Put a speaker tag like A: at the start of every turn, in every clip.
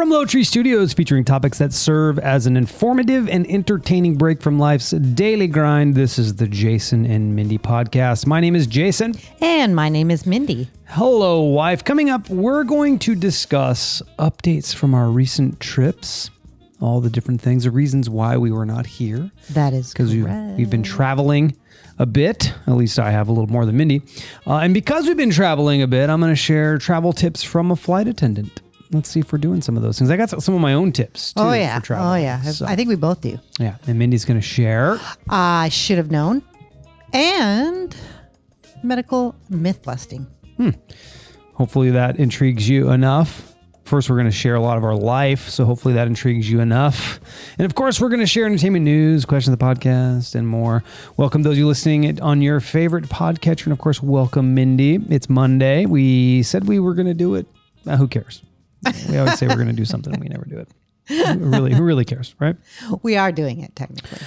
A: From Lowtree Studios, featuring topics that serve as an informative and entertaining break from life's daily grind, this is the Jason and Mindy podcast. My name is Jason.
B: And my name is Mindy.
A: Hello, wife. Coming up, we're going to discuss updates from our recent trips, all the different things, the reasons why we were not here.
B: That is
A: because we've, we've been traveling a bit. At least I have a little more than Mindy. Uh, and because we've been traveling a bit, I'm going to share travel tips from a flight attendant. Let's see if we're doing some of those things. I got some of my own tips. Too
B: oh yeah,
A: for travel.
B: oh yeah.
A: So,
B: I think we both do.
A: yeah, and Mindy's going to share.
B: I should have known. And medical myth busting.
A: Hopefully that intrigues you enough. First, we're going to share a lot of our life, so hopefully that intrigues you enough. And of course, we're going to share entertainment news, questions of the podcast, and more. Welcome those of you listening on your favorite podcatcher, and of course, welcome Mindy. It's Monday. We said we were going to do it. Uh, who cares? We always say we're going to do something, and we never do it. Who really, who really cares, right?
B: We are doing it technically.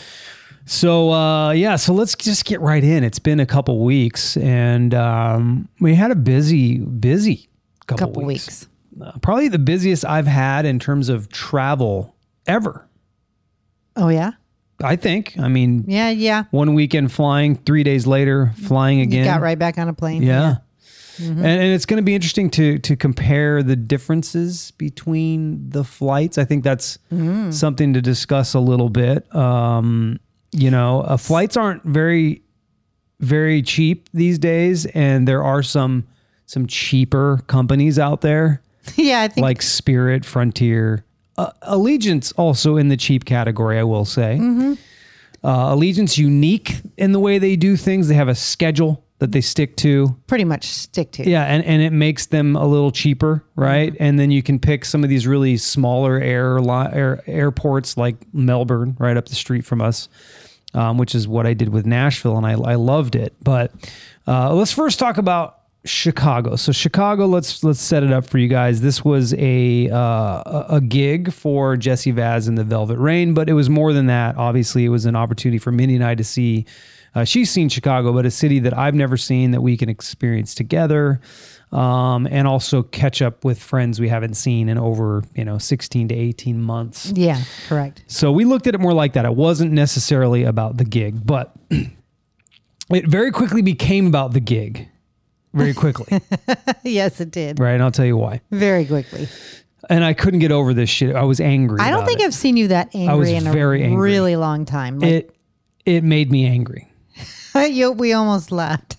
A: So uh, yeah, so let's just get right in. It's been a couple weeks, and um, we had a busy, busy couple,
B: Couple
A: weeks.
B: weeks.
A: Uh, probably the busiest I've had in terms of travel ever.
B: Oh yeah?
A: I think. I mean,
B: Yeah, yeah.
A: one weekend flying, three days later flying
B: You
A: again.
B: got right back on a plane.
A: Yeah. And, and it's going to be interesting to to compare the differences between the flights. I think that's something to discuss a little bit. Um, you know, uh, flights aren't very very cheap these days, and there are some some cheaper companies out there
B: Yeah, I think
A: like Spirit, Frontier, uh, Allegiant also in the cheap category. I will say, uh, Allegiant unique in the way they do things. They have a schedule that they stick to.
B: pretty much stick to.
A: Yeah, and, and it makes them a little cheaper, right? And then you can pick some of these really smaller air, air airports like Melbourne, right up the street from us, um, which is what I did with Nashville, and I, I loved it. But uh, let's first talk about Chicago. So Chicago, let's let's set it up for you guys. This was a uh, a a gig for Jesse Vaz and the Velvet Rain, but it was more than that. Obviously, it was an opportunity for Mindy and I to see. Uh, she's seen Chicago, but a city that I've never seen that we can experience together, um, and also catch up with friends we haven't seen in over you know 16 to 18 months.
B: Yeah, correct.
A: So we looked at it more like that. It wasn't necessarily about the gig, but it very quickly became about the gig. Very quickly,
B: yes, it did.
A: right? And I'll tell you why.
B: Very quickly.
A: And I couldn't get over this shit. I was angry.
B: I don't think
A: it.
B: I've seen you that angry
A: was
B: in a
A: very angry.
B: really long time. Like,
A: it. It made me angry.
B: you, we almost laughed.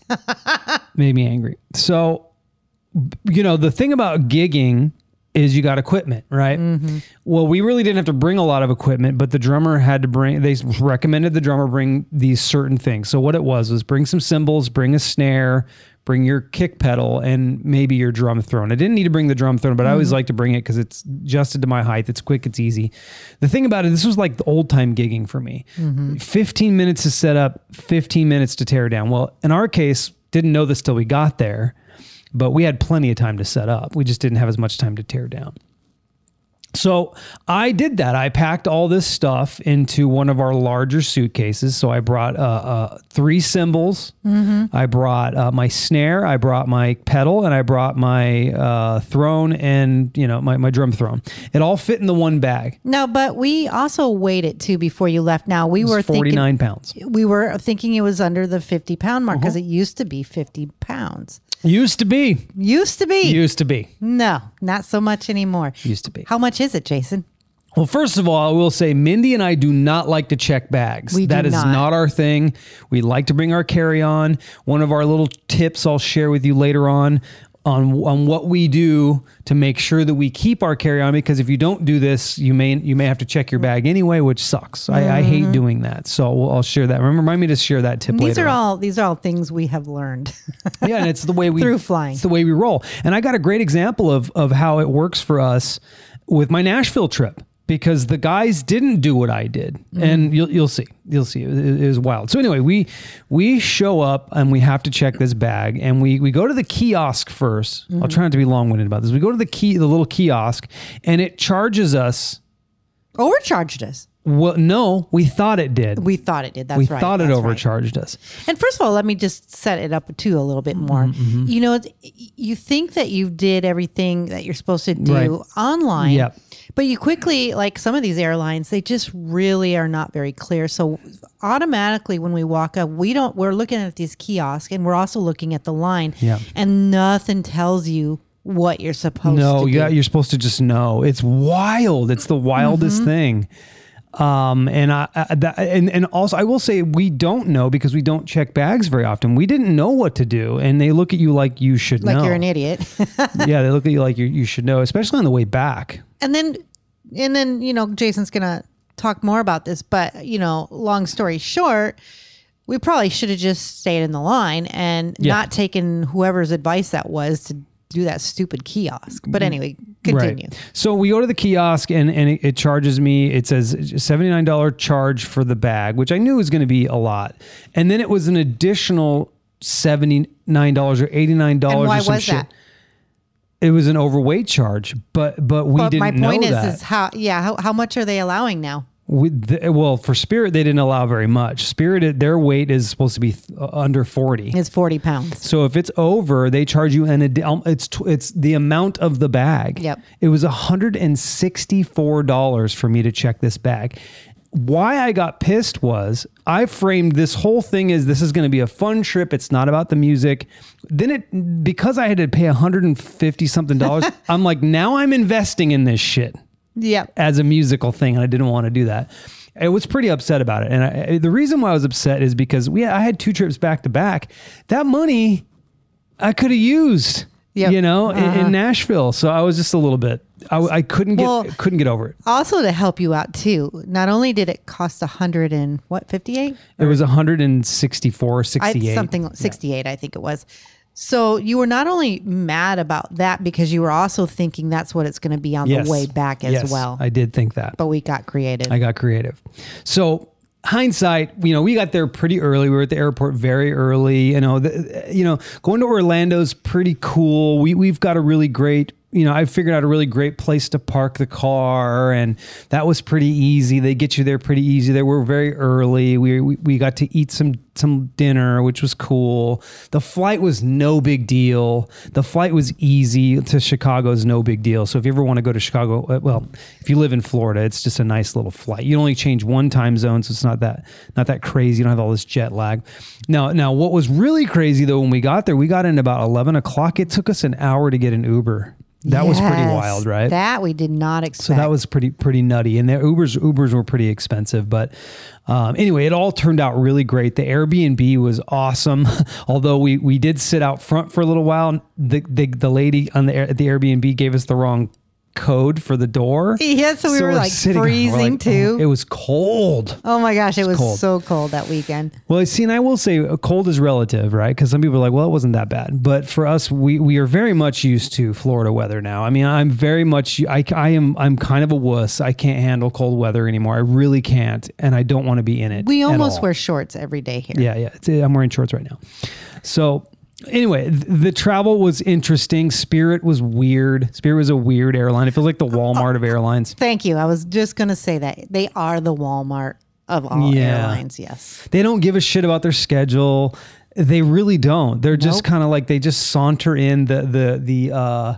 A: Made me angry. So, you know, the thing about gigging is you got equipment, right? Mm-hmm. Well, we really didn't have to bring a lot of equipment, but the drummer had to bring, they recommended the drummer bring these certain things. So, what it was was bring some cymbals, bring a snare, bring your kick pedal, and maybe your drum throne. I didn't need to bring the drum throne, but I always mm-hmm. like to bring it because it's adjusted to my height. It's quick, it's easy. The thing about it, this was like the old time gigging for me mm-hmm. 15 minutes to set up, 15 minutes to tear down. Well, in our case, didn't know this till we got there but we had plenty of time to set up. We just didn't have as much time to tear down. So I did that. I packed all this stuff into one of our larger suitcases. So I brought uh, uh, three cymbals. I brought uh, my snare. I brought my pedal, and I brought my uh, throne and you know my, my drum throne. It all fit in the one bag.
B: No, but we also weighed it too before you left. Now we were
A: Forty
B: thinking
A: nine pounds.
B: we were thinking it was under the 50 pound mark
A: Uh-huh.
B: because it used to be 50 pounds.
A: Used to be.
B: Used to be.
A: Used to be.
B: no, not so much anymore.
A: Used to be.
B: How much is it, Jason?
A: Well, first of all, I will say Mindy and I do not like to check bags.
B: We do
A: That is
B: not.
A: not our thing. We like to bring our carry on. One of our little tips I'll share with you later on on on what we do to make sure that we keep our carry on because if you don't do this, you may you may have to check your bag anyway, which sucks. I, I hate doing that. So we'll, I'll share that. Remember, remind me to share that tip
B: Mm-hmm. These are
A: on.
B: all these are all things we have learned.
A: yeah, and it's the way we
B: Through flying.
A: It's the way we roll. And I got a great example of of how it works for us with my Nashville trip. Because the guys didn't do what I did,
B: Mm-hmm.
A: and you'll you'll see, you'll see, it, it was wild. So anyway, we we show up and we have to check this bag, and we we go to the kiosk 1st
B: Mm-hmm.
A: I'll try not to be long winded about this. We go to the key, the little kiosk, and it charges us.
B: Overcharged us.
A: Well, no, we thought it did.
B: We thought it did. That's
A: we
B: right.
A: thought it
B: that's right.
A: overcharged us.
B: And first of all, let me just set it up too a little bit more.
A: Mm-hmm,
B: You know, you think that you did everything that you're supposed to do
A: Right.
B: online.
A: Yep.
B: But you quickly, like some of these airlines, they just really are not very clear. So automatically, when we walk up, we don't. We're looking at these kiosks, and we're also looking at the line.
A: Yeah.
B: And nothing tells you what you're supposed
A: No,
B: to do.
A: yeah, you're supposed to just know. It's wild. It's the wildest
B: Mm-hmm.
A: thing. Um, and I, I that, and and also I will say we don't know because we don't check bags very often. We didn't know what to do, and they look at you like you should know.
B: like
A: know.
B: you're an idiot.
A: yeah, they look at you like you you should know, especially on the way back.
B: And then and then you know jason's gonna talk more about this but you know long story short we probably should have just stayed in the line and
A: Yeah.
B: not taken whoever's advice that was to do that stupid kiosk but mm-hmm. anyway continue
A: Right. So we go to the kiosk and, and it, it charges me, it says $79 charge for the bag, which I knew was going to be a lot. And then it was an additional $79 or $89
B: and why
A: or some
B: was
A: shit.
B: that
A: It was an overweight charge, but but we
B: but
A: didn't
B: my point
A: know
B: is
A: that.
B: is how yeah how, how much are they allowing now
A: We, the, well, for Spirit, they didn't allow very much. Spirit, their weight is supposed to be th- uh, under 40.
B: it's 40 pounds
A: So if it's over, they charge you an ad- um, it's tw- it's the amount of the bag.
B: Yep.
A: It was $164 for me to check this bag. Why I got pissed was I framed this whole thing as this is going to be a fun trip. It's not about the music. Then it because I had to pay 150 something dollars, I'm like now I'm investing in this shit
B: yep
A: as a musical thing, and I didn't want to do that. I was pretty upset about it, and I, the reason why I was upset is because we I had two trips back to back. That money I could have used,
B: Yep.
A: you know, in, in uh-huh. Nashville. So I was just a little bit. I, I couldn't get
B: Well-
A: couldn't get over it.
B: also to help you out too not only did it cost a hundred and what 58
A: It was 164,
B: I,
A: 68.
B: something 68 i think it was so you were not only mad about that because you were also thinking that's what it's going to be on
A: Yes.
B: the way back as
A: Yes,
B: well
A: I did think that.
B: but we got creative
A: I got creative. So hindsight, you know, we got there pretty early. We were at the airport very early. You know, the, you know, going to Orlando's pretty cool. We we've got a really great. You know, I figured out a really great place to park the car, and that was pretty easy. They get you there pretty easy. They were very early. We, we we got to eat some some dinner, which was cool. The flight was no big deal. The flight was easy to Chicago is no big deal. So if you ever want to go to Chicago, uh, well, if you live in Florida, it's just a nice little flight. You only change one time zone, so it's not that not that crazy. You don't have all this jet lag. Now, now what was really crazy though when we got there, we got in about eleven o'clock. It took us an hour to get an Uber. That was pretty wild, right?
B: that we did not expect
A: So that was pretty pretty nutty, and the Ubers Ubers were pretty expensive. But um, anyway, it all turned out really great. The Airbnb was awesome, although we we did sit out front for a little while. The the, the lady on the the Airbnb gave us the wrong code for the door.
B: Yeah, so we were, like,
A: sitting- we're
B: freezing,
A: like,
B: too.
A: oh, it was cold.
B: oh my gosh it was
A: cold.
B: so cold that weekend
A: Well, see, and I will say, uh, cold is relative, right? Because some people are like, well, it wasn't that bad. But for us, we we are very much used to Florida weather now. I mean, I'm very much, I, I am, I'm kind of a wuss. I can't handle cold weather anymore. I really can't, and I don't want to be in it.
B: we
A: at
B: almost
A: all.
B: wear shorts every day here
A: Yeah, yeah. It's, I'm wearing shorts right now. So anyway, th- the travel was interesting. Spirit was weird. Spirit was a weird airline. It feels like the Walmart of airlines.
B: thank you i was just going to say that they are the walmart of all
A: Yeah.
B: airlines yes
A: They don't give a shit about their schedule. They really don't. They're just
B: Nope.
A: kind of like they just saunter in. The the the uh,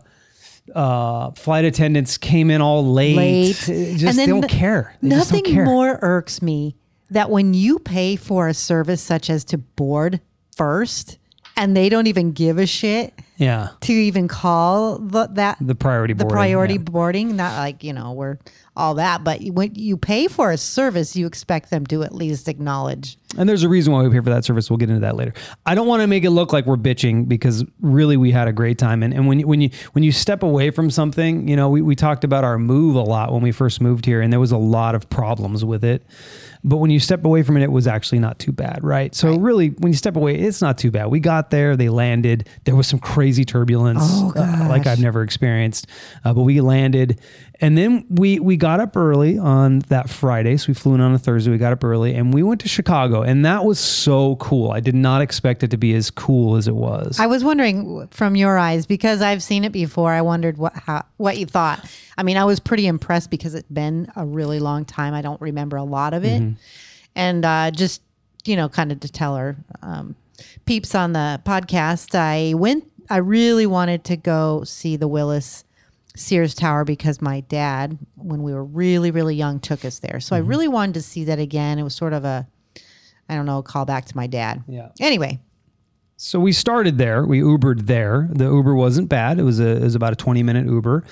A: uh, flight attendants came in all late.
B: late
A: Just
B: And
A: they
B: then
A: don't
B: the-
A: care. They just
B: nothing
A: don't care.
B: more irks me that when you pay for a service such as to board first and they don't even give a shit
A: Yeah,
B: to even call the, that
A: the priority
B: the priority
A: yeah.
B: boarding not like you know we're all that but when you pay for a service you expect them to at least acknowledge
A: And there's a reason why we pay for that service. We'll get into that later. I don't want to make it look like we're bitching because really we had a great time. And, and when you, when you when you step away from something, you know, we, we talked about our move a lot when we first moved here, and there was a lot of problems with it. But when you step away from it, it was actually not too bad, right? So really, when you step away, it's not too bad. We got there, they landed. There was some crazy turbulence,
B: Oh,
A: uh, like. I've never experienced. Uh, but we landed, and then we we got up early on that Friday. So we flew in on a Thursday. We got up early and we went to Chicago. And that was so cool. I did not expect it to be as cool as it was.
B: I was wondering from your eyes because I've seen it before. I wondered what how, what you thought. I mean, I was pretty impressed because it's been a really long time. I don't remember a lot of it, and uh, just you know, kind of to tell her um, peeps on the podcast, I went. I really wanted to go see the Willis Sears Tower because my dad, when we were really really young, took us there. So I really wanted to see that again. It was sort of a, I don't know, call back to my dad.
A: Yeah.
B: Anyway,
A: So we started there. We Ubered there. The Uber wasn't bad. It was a it was about a twenty minute Uber.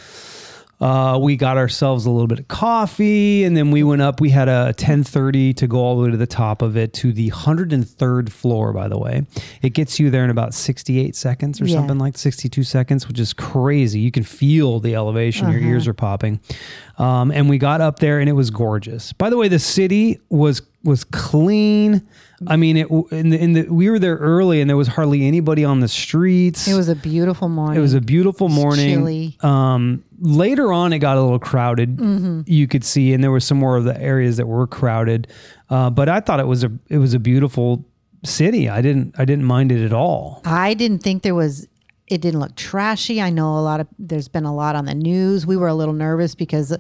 A: Uh, we got ourselves a little bit of coffee, and then we went up. We had a ten thirty to go all the way to the top of it to the hundred and third floor. By the way, it gets you there in about sixty eight seconds or
B: Yeah.
A: something like sixty two seconds, which is crazy. You can feel the elevation. Your ears are popping. Um, and we got up there, and it was gorgeous. By the way, the city was was clean. I mean, it in the, in the we were there early, and there was hardly anybody on the streets.
B: it was a beautiful morning.
A: It was a beautiful morning.
B: chilly.
A: Um, later on, it got a little crowded.
B: Mm-hmm.
A: You could see, and there were some more of the areas that were crowded. Uh, but I thought it was a it was a beautiful city. I didn't I didn't mind it at all.
B: I didn't think there was. It didn't look trashy. I know a lot of. There's been a lot on the news. We were a little nervous because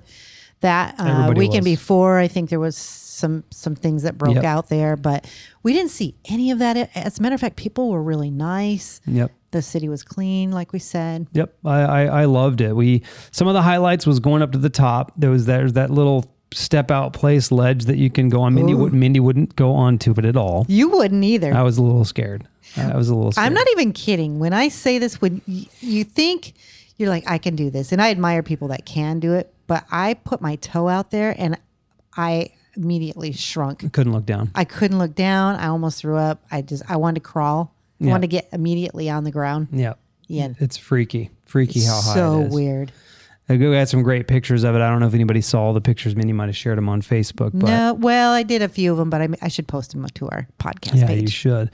B: that uh, weekend
A: was.
B: before, I think there was some some things that broke
A: Yep.
B: out there, but we didn't see any of that. As a matter of fact, people were really nice.
A: Yep.
B: The city was clean, like we said.
A: Yep, I, I I loved it. We some of the highlights was going up to the top. There was there's that little step out place ledge that you can go on. Mindy wouldn't Mindy wouldn't go onto it at all.
B: You wouldn't either.
A: I was a little scared. I was a little scared.
B: I'm not even kidding. When I say this, when y- you think you're like, I can do this, and I admire people that can do it, but I put my toe out there and I immediately shrunk.
A: couldn't look down.
B: I couldn't look down. I almost threw up. I just, I wanted to crawl.
A: Yeah.
B: wanted to get immediately on the ground.
A: Yeah.
B: Yeah.
A: It's freaky. Freaky how high
B: so
A: it is.
B: weird.
A: I go had some great pictures of it. I don't know if anybody saw the pictures. Mindy might have shared them on Facebook, but
B: no, well, I did a few of them, but I, I should post them to our podcast
A: yeah, you should.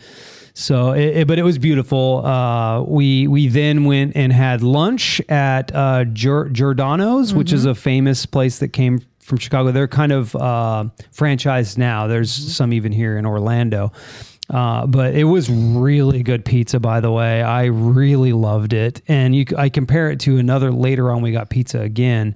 A: So, it, it- but it was beautiful. Uh, we we then went and had lunch at uh, Giordano's, which
B: Mm-hmm.
A: is a famous place that came from Chicago. They're kind of uh, franchised now. There's
B: Mm-hmm.
A: some even here in Orlando. Uh, but it was really good pizza, by the way. I really loved it, and you, I compare it to another later on. We got pizza again,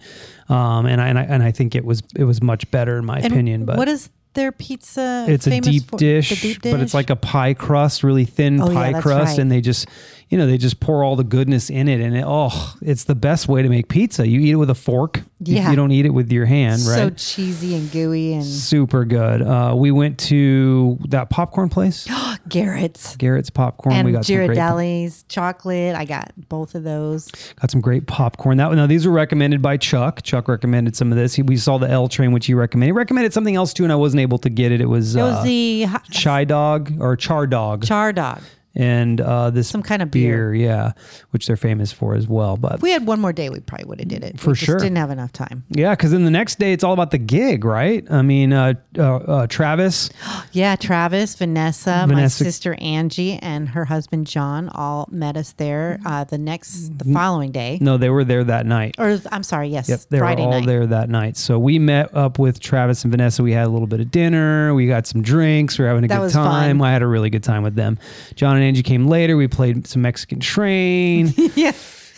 A: um, and I, and I and I think it was it was much better in my
B: And
A: opinion. But
B: what is their pizza?
A: it's a deep
B: for?
A: dish,
B: deep
A: but it's like a pie crust, really thin
B: Oh,
A: pie
B: that's
A: crust,
B: right.
A: and they just, you know, they just pour all the goodness in it, and it, oh, it's the best way to make pizza. You eat it with a fork. You-
B: Yeah.
A: you, don't eat it with your hand, right?
B: so cheesy and gooey and
A: Super good. Uh, we went to that popcorn place,
B: Garrett's.
A: Garrett's Popcorn.
B: and
A: we got some great,
B: Ghirardelli's chocolate. I got both of those.
A: got some great popcorn. That now these were recommended by Chuck. Chuck recommended some of this. He, we saw the L train, which he recommended. He recommended something else too, and I wasn't able to get it. It was,
B: It was
A: uh,
B: the
A: chai dog or char dog.
B: char dog.
A: And uh, this
B: Some kind of beer.
A: yeah, which they're famous for as well. But
B: If we had one more day, we probably would have did it.
A: For
B: we just
A: sure.
B: didn't have enough time.
A: yeah, because then the next day it's all about the gig, right? I mean, uh, uh, uh, Travis,
B: Yeah, Travis, Vanessa, my sister Angie, and her husband John all met us there uh, the next, the following day.
A: no, they were there that night.
B: Or I'm sorry, yes,
A: Yep, they
B: Friday
A: were all
B: night.
A: there that night. So we met up with Travis and Vanessa. We had a little bit of dinner. We got some drinks. We were having a
B: That
A: good time.
B: fun.
A: I had a really good time with them. John and Angie came later. We played some Mexican train.
B: yeah,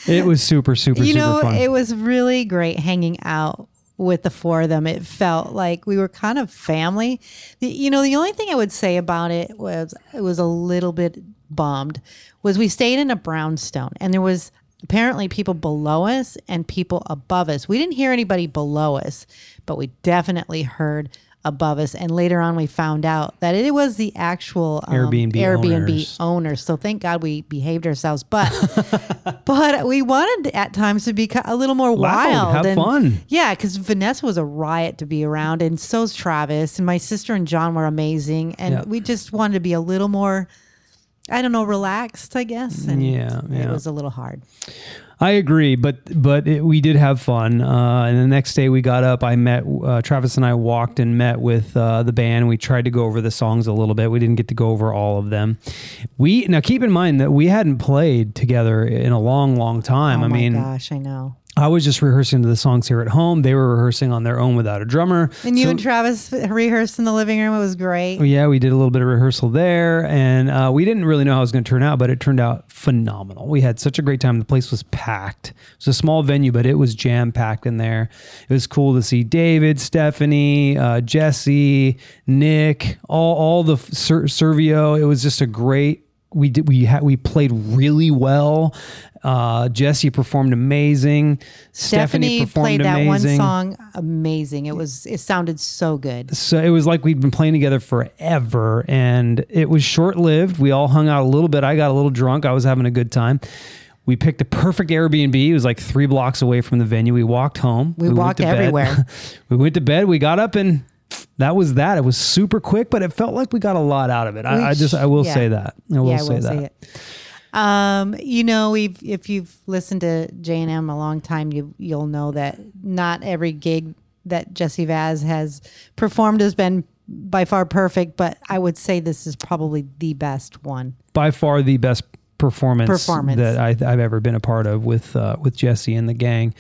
A: it was super, super,
B: you
A: super
B: know,
A: fun.
B: it was really great hanging out with the four of them. It felt like we were kind of family. The, you know, the only thing I would say about it was it was a little bit bummed was we stayed in a brownstone and there was apparently people below us and people above us. We didn't hear anybody below us, but we definitely heard above us. And later on, we found out that it was the actual um,
A: Airbnb
B: Airbnb
A: owners.
B: owners. So thank God we behaved ourselves. But but we wanted at times to be a little more
A: Loud,
B: wild.
A: have
B: and-
A: fun.
B: Yeah, because Vanessa was a riot to be around, and so's Travis, and my sister and John were amazing, and
A: Yeah.
B: we just wanted to be a little more. I don't know, relaxed, I guess. And
A: Yeah,
B: It was a little hard.
A: I agree, but but it, we did have fun. Uh, and the next day we got up. I met uh, Travis and I walked and met with uh, the band. We tried to go over the songs a little bit. We didn't get to go over all of them. We now keep in mind that we hadn't played together in a long, long time.
B: Oh
A: I
B: my
A: mean,
B: gosh, I know.
A: I was just rehearsing the songs here at home. They were rehearsing on their own without a drummer.
B: And you
A: So-
B: and Travis rehearsed in the living room. It was great.
A: yeah, we did a little bit of rehearsal there, and uh, we didn't really know how it was going to turn out, but it turned out phenomenal. We had such a great time. The place was packed. It was a small venue, but it was jam packed in there. It was cool to see David, Stephanie, uh, Jesse, Nick, all all the Ser- Servio. It was just a great. We did. We had. We played really well. Uh, Jesse performed amazing. Stephanie,
B: Stephanie
A: performed
B: played that
A: amazing.
B: one song amazing. It was it sounded so good.
A: so it was like we'd been playing together forever and it was short lived. We all hung out a little bit. I got a little drunk. I was having a good time. We picked a perfect Airbnb. It was like three blocks away from the venue. We walked home.
B: We
A: went
B: walked everywhere.
A: we went to bed. We got up and that was that. It was super quick, but it felt like we got a lot out of it. I, I just, I will
B: Yeah.
A: say that. I will
B: yeah,
A: say
B: we'll
A: that.
B: say it. Um, you know, if you've listened to J and M a long time, you you'll know that not every gig that Jesse Vaz has performed has been by far perfect, but I would say this is probably the best one.
A: by far the best performance,
B: Performance.
A: that I, I've ever been a part of with uh, with Jesse and the gang.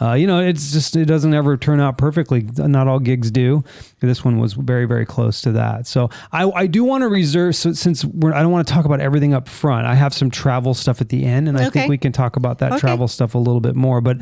A: Uh, you know, it's just it doesn't ever turn out perfectly. Not all gigs do. This one was very very close to that. So I, I do want to reserve so, since we're, I don't want to talk about everything up front. I have some travel stuff at the end, and I
B: Okay.
A: think we can talk about that
B: Okay.
A: travel stuff a little bit more. But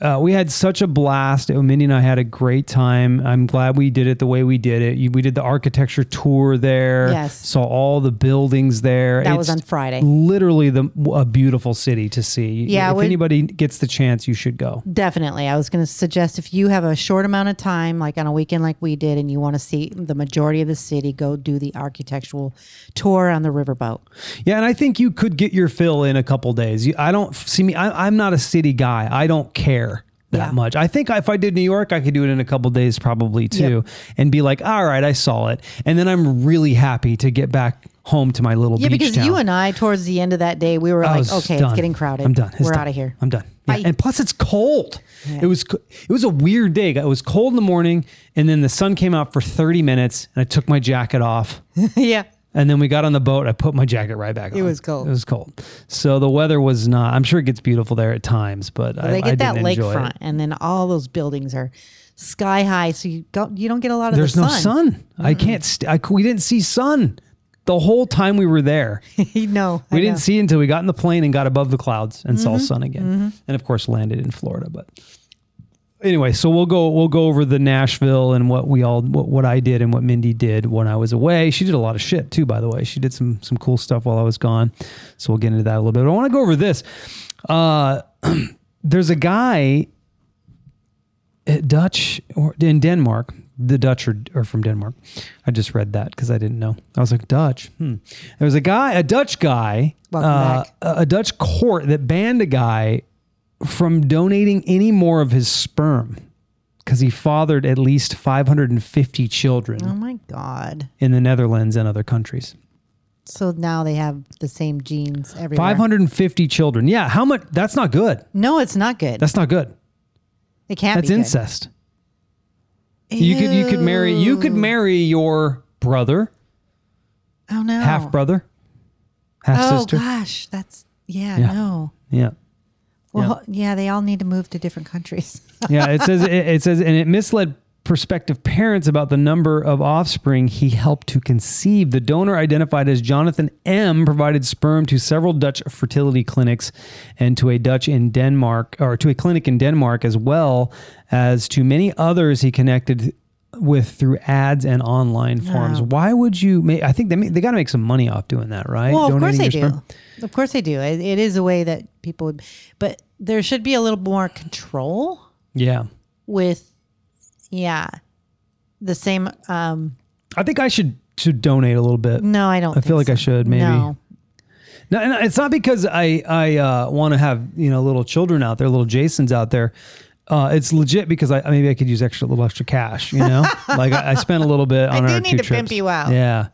A: uh, we had such a blast. Mindy and I had a great time. I'm glad we did it the way we did it. We did the architecture tour there.
B: Yes.
A: Saw all the buildings there.
B: That was on Friday.
A: Literally the a beautiful city to see.
B: Yeah,
A: If anybody gets the chance, you should go.
B: Definitely. I was going to suggest if you have a short amount of time, like on a weekend like we did, and you want to see the majority of the city, go do the architectural tour on the riverboat.
A: Yeah, and I think you could get your fill in a couple days. I don't see me. I, I'm not a city guy. I don't care that
B: Yeah.
A: much. I think if I did New York, I could do it in a couple days probably too, and be like, all right, I saw it, and then I'm really happy to get back home to my little
B: Yeah, because
A: town.
B: you and I, towards the end of that day, we were
A: I
B: like, okay,
A: done.
B: it's getting crowded.
A: I'm done. It's
B: We're out of here.
A: I'm done. Yeah. And plus, it's cold. It was it was a weird day. It was cold in the morning, and then the sun came out for 30 minutes, and I took my jacket off.
B: yeah.
A: And then we got on the boat. I put my jacket right back on.
B: It was cold.
A: It was cold. So the weather was not. I'm sure it gets beautiful there at times, but I,
B: they
A: I
B: get that
A: didn't enjoy
B: lakefront,
A: it.
B: and then all those buildings are sky high, so you don't you don't get a lot of
A: There's
B: the
A: no
B: sun.
A: sun. I can't. St- I, we didn't see sun the whole time we were there.
B: no,
A: We
B: I
A: didn't
B: know.
A: see until we got in the plane and got above the clouds and
B: Mm-hmm.
A: saw sun again, and of course landed in Florida. But anyway, so we'll go we'll go over the Nashville and what we all what, what I did and what Mindy did when I was away. She did a lot of shit too, by the way. She did some some cool stuff while I was gone. So we'll get into that a little bit. But I want to go over this. Uh, there's a guy at Dutch or in Denmark. The Dutch are, are from Denmark. I just read that because I didn't know. I was like Dutch. Hmm. There was a guy, a Dutch guy, uh, a Dutch court that banned a guy from donating any more of his sperm because he fathered at least 550 children
B: Oh my god!
A: in the Netherlands and other countries.
B: So now they have the same genes everywhere.
A: 550 children. Yeah, how much? That's not good.
B: No, it's not good.
A: That's not good.
B: it can't
A: That's
B: be good.
A: incest. You could you could marry you could marry your brother,
B: Oh no,
A: half brother, half
B: Oh
A: sister.
B: gosh, that's yeah,
A: Yeah.
B: no.
A: Yeah.
B: Well, yeah. they all need to move to different countries.
A: yeah, it says it, it says and it misled prospective parents about the number of offspring he helped to conceive. The donor identified as Jonathan M provided sperm to several Dutch fertility clinics and to a Dutch in Denmark or to a clinic in Denmark as well as to many others he connected with through ads and online forums. Why would you make I think they make, they got to make some money off doing that, right?
B: well, of course they do.
A: sperm?
B: Of course they do. It, it is a way that people would, but there should be a little more control
A: Yeah.
B: with, yeah, the same. um
A: I think I should should donate a little bit.
B: No, I don't.
A: I feel like
B: think
A: I should, maybe.
B: No.
A: No, and it's not because I I uh, want to have you know little children out there, little Jasons out there. Uh, it's legit because I maybe I could use extra little extra cash. You know, like I, I spent a little bit on I
B: do
A: our
B: need
A: two
B: to
A: trips.
B: pimp you out.
A: Yeah,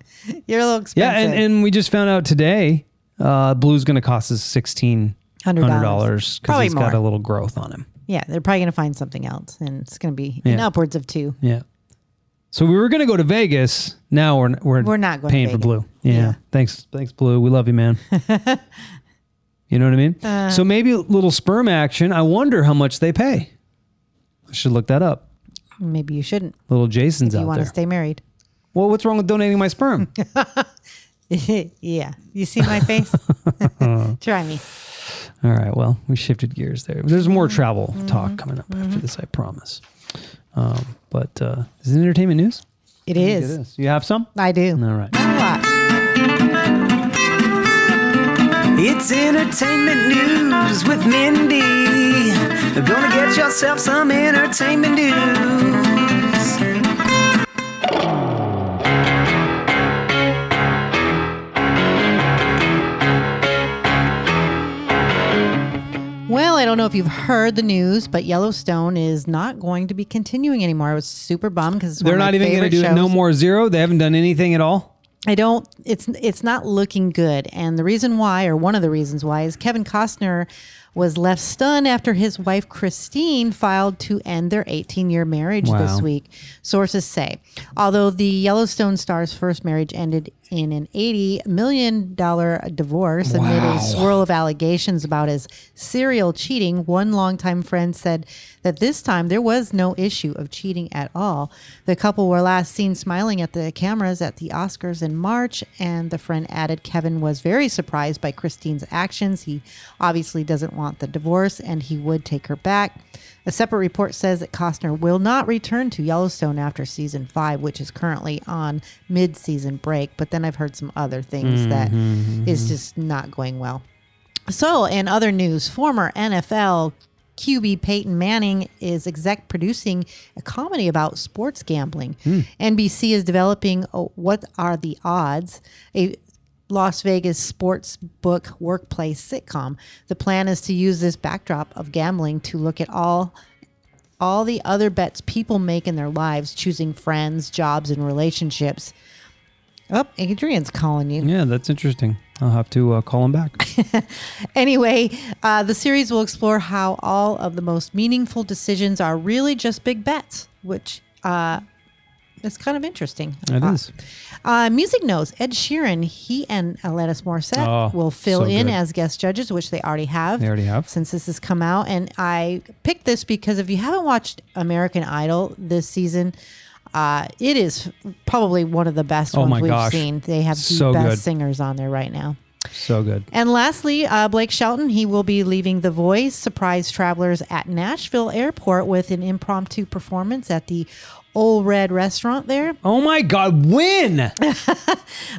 B: You're a little expensive.
A: yeah, and and we just found out today, uh, Blue's going to cost us sixteen hundred dollars because he's got a little growth on him.
B: yeah, they're probably going to find something else, and it's going to be in
A: Yeah.
B: upwards of two.
A: Yeah. So we were going to go to Vegas. Now we're we're
B: We're not going to
A: paying for Blue. Yeah.
B: Yeah.
A: Thanks, thanks, Blue. We love you, man. You know what I mean? so maybe a little sperm action. I wonder how much they pay. I should look that up.
B: Maybe you shouldn't.
A: Little Jason's up there.
B: You
A: out
B: want
A: there.
B: to stay married.
A: well, what's wrong with donating my sperm?
B: yeah. You see my face? Try me.
A: All right. Well, we shifted gears there. There's more travel talk coming up after this, I promise. Um, but uh, is it entertainment news?
B: It
A: It
B: is.
A: is. You have some?
B: I do.
A: All right.
B: A lot.
C: It's entertainment news with Mindy. Gonna get yourself some entertainment news.
B: Well, I don't know if you've heard the news, but Yellowstone is not going to be continuing anymore. I was super bummed because
A: They're not even going to do No More Zero. They haven't done anything at all.
B: I don't. It's it's not looking good, and the reason why, or one of the reasons why, is Kevin Costner was left stunned after his wife Christine filed to end their 18 year marriage
A: Wow.
B: this week. Sources say, although the Yellowstone star's first marriage ended in an 80 million dollar divorce amid a swirl of allegations about his serial cheating, one longtime friend said that this time there was no issue of cheating at all. The couple were last seen smiling at the cameras at the Oscars in March, and the friend added Kevin was very surprised by Christine's actions. He obviously doesn't want the divorce and he would take her back. A separate report says that Costner will not return to Yellowstone after season five, which is currently on mid season break. But then I've heard some other things that mm-hmm. is just not going well. So, in other news, former NFL QB Peyton Manning is exec producing a comedy about sports gambling. Hmm. NBC is developing What Are the Odds? A Las Vegas sports book workplace sitcom. The plan is to use this backdrop of gambling to look at all all the other bets people make in their lives, choosing friends, jobs, and relationships. Oh, Adrian's calling you.
A: Yeah, that's interesting. I'll have to uh, call him back.
B: Anyway, uh, the series will explore how all of the most meaningful decisions are really just big bets, which uh, is kind of interesting.
A: It is.
B: Uh. Uh, music knows Ed Sheeran, he and Alanis Morissette
A: Oh,
B: will fill
A: so
B: in
A: good.
B: as guest judges, which they already have.
A: They already have.
B: Since this has come out. And I picked this because if you haven't watched American Idol this season, uh, it is probably one of the best
A: Oh
B: ones
A: my
B: we've
A: gosh.
B: seen. They have the
A: So
B: best
A: good.
B: singers on there right now.
A: So good.
B: And lastly, uh, Blake Shelton, he will be leaving The Voice, surprise travelers at Nashville Airport with an impromptu performance at the Old Red restaurant there.
A: Oh my God, when?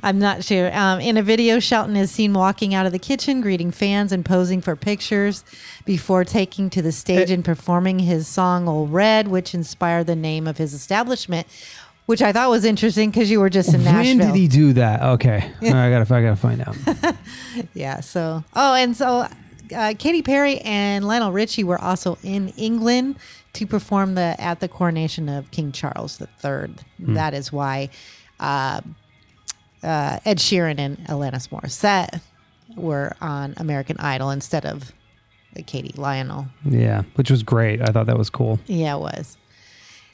B: I'm not sure. Um, in a video, Shelton is seen walking out of the kitchen, greeting fans and posing for pictures before taking to the stage
A: Eh.
B: and performing his song Old Red, which inspired the name of his establishment, which I thought was interesting because you were just in Nashville.
A: When did he do that? Okay. All right, I gotta, I gotta find out.
B: Yeah. So, oh, and so uh, Katy Perry and Lionel Richie were also in England to perform the at the coronation of King Charles III. That is why uh, uh, Ed Sheeran and Alanis Morissette were on American Idol instead of Katy Lionel.
A: Yeah, which was great. I thought that was cool.
B: Yeah, it was.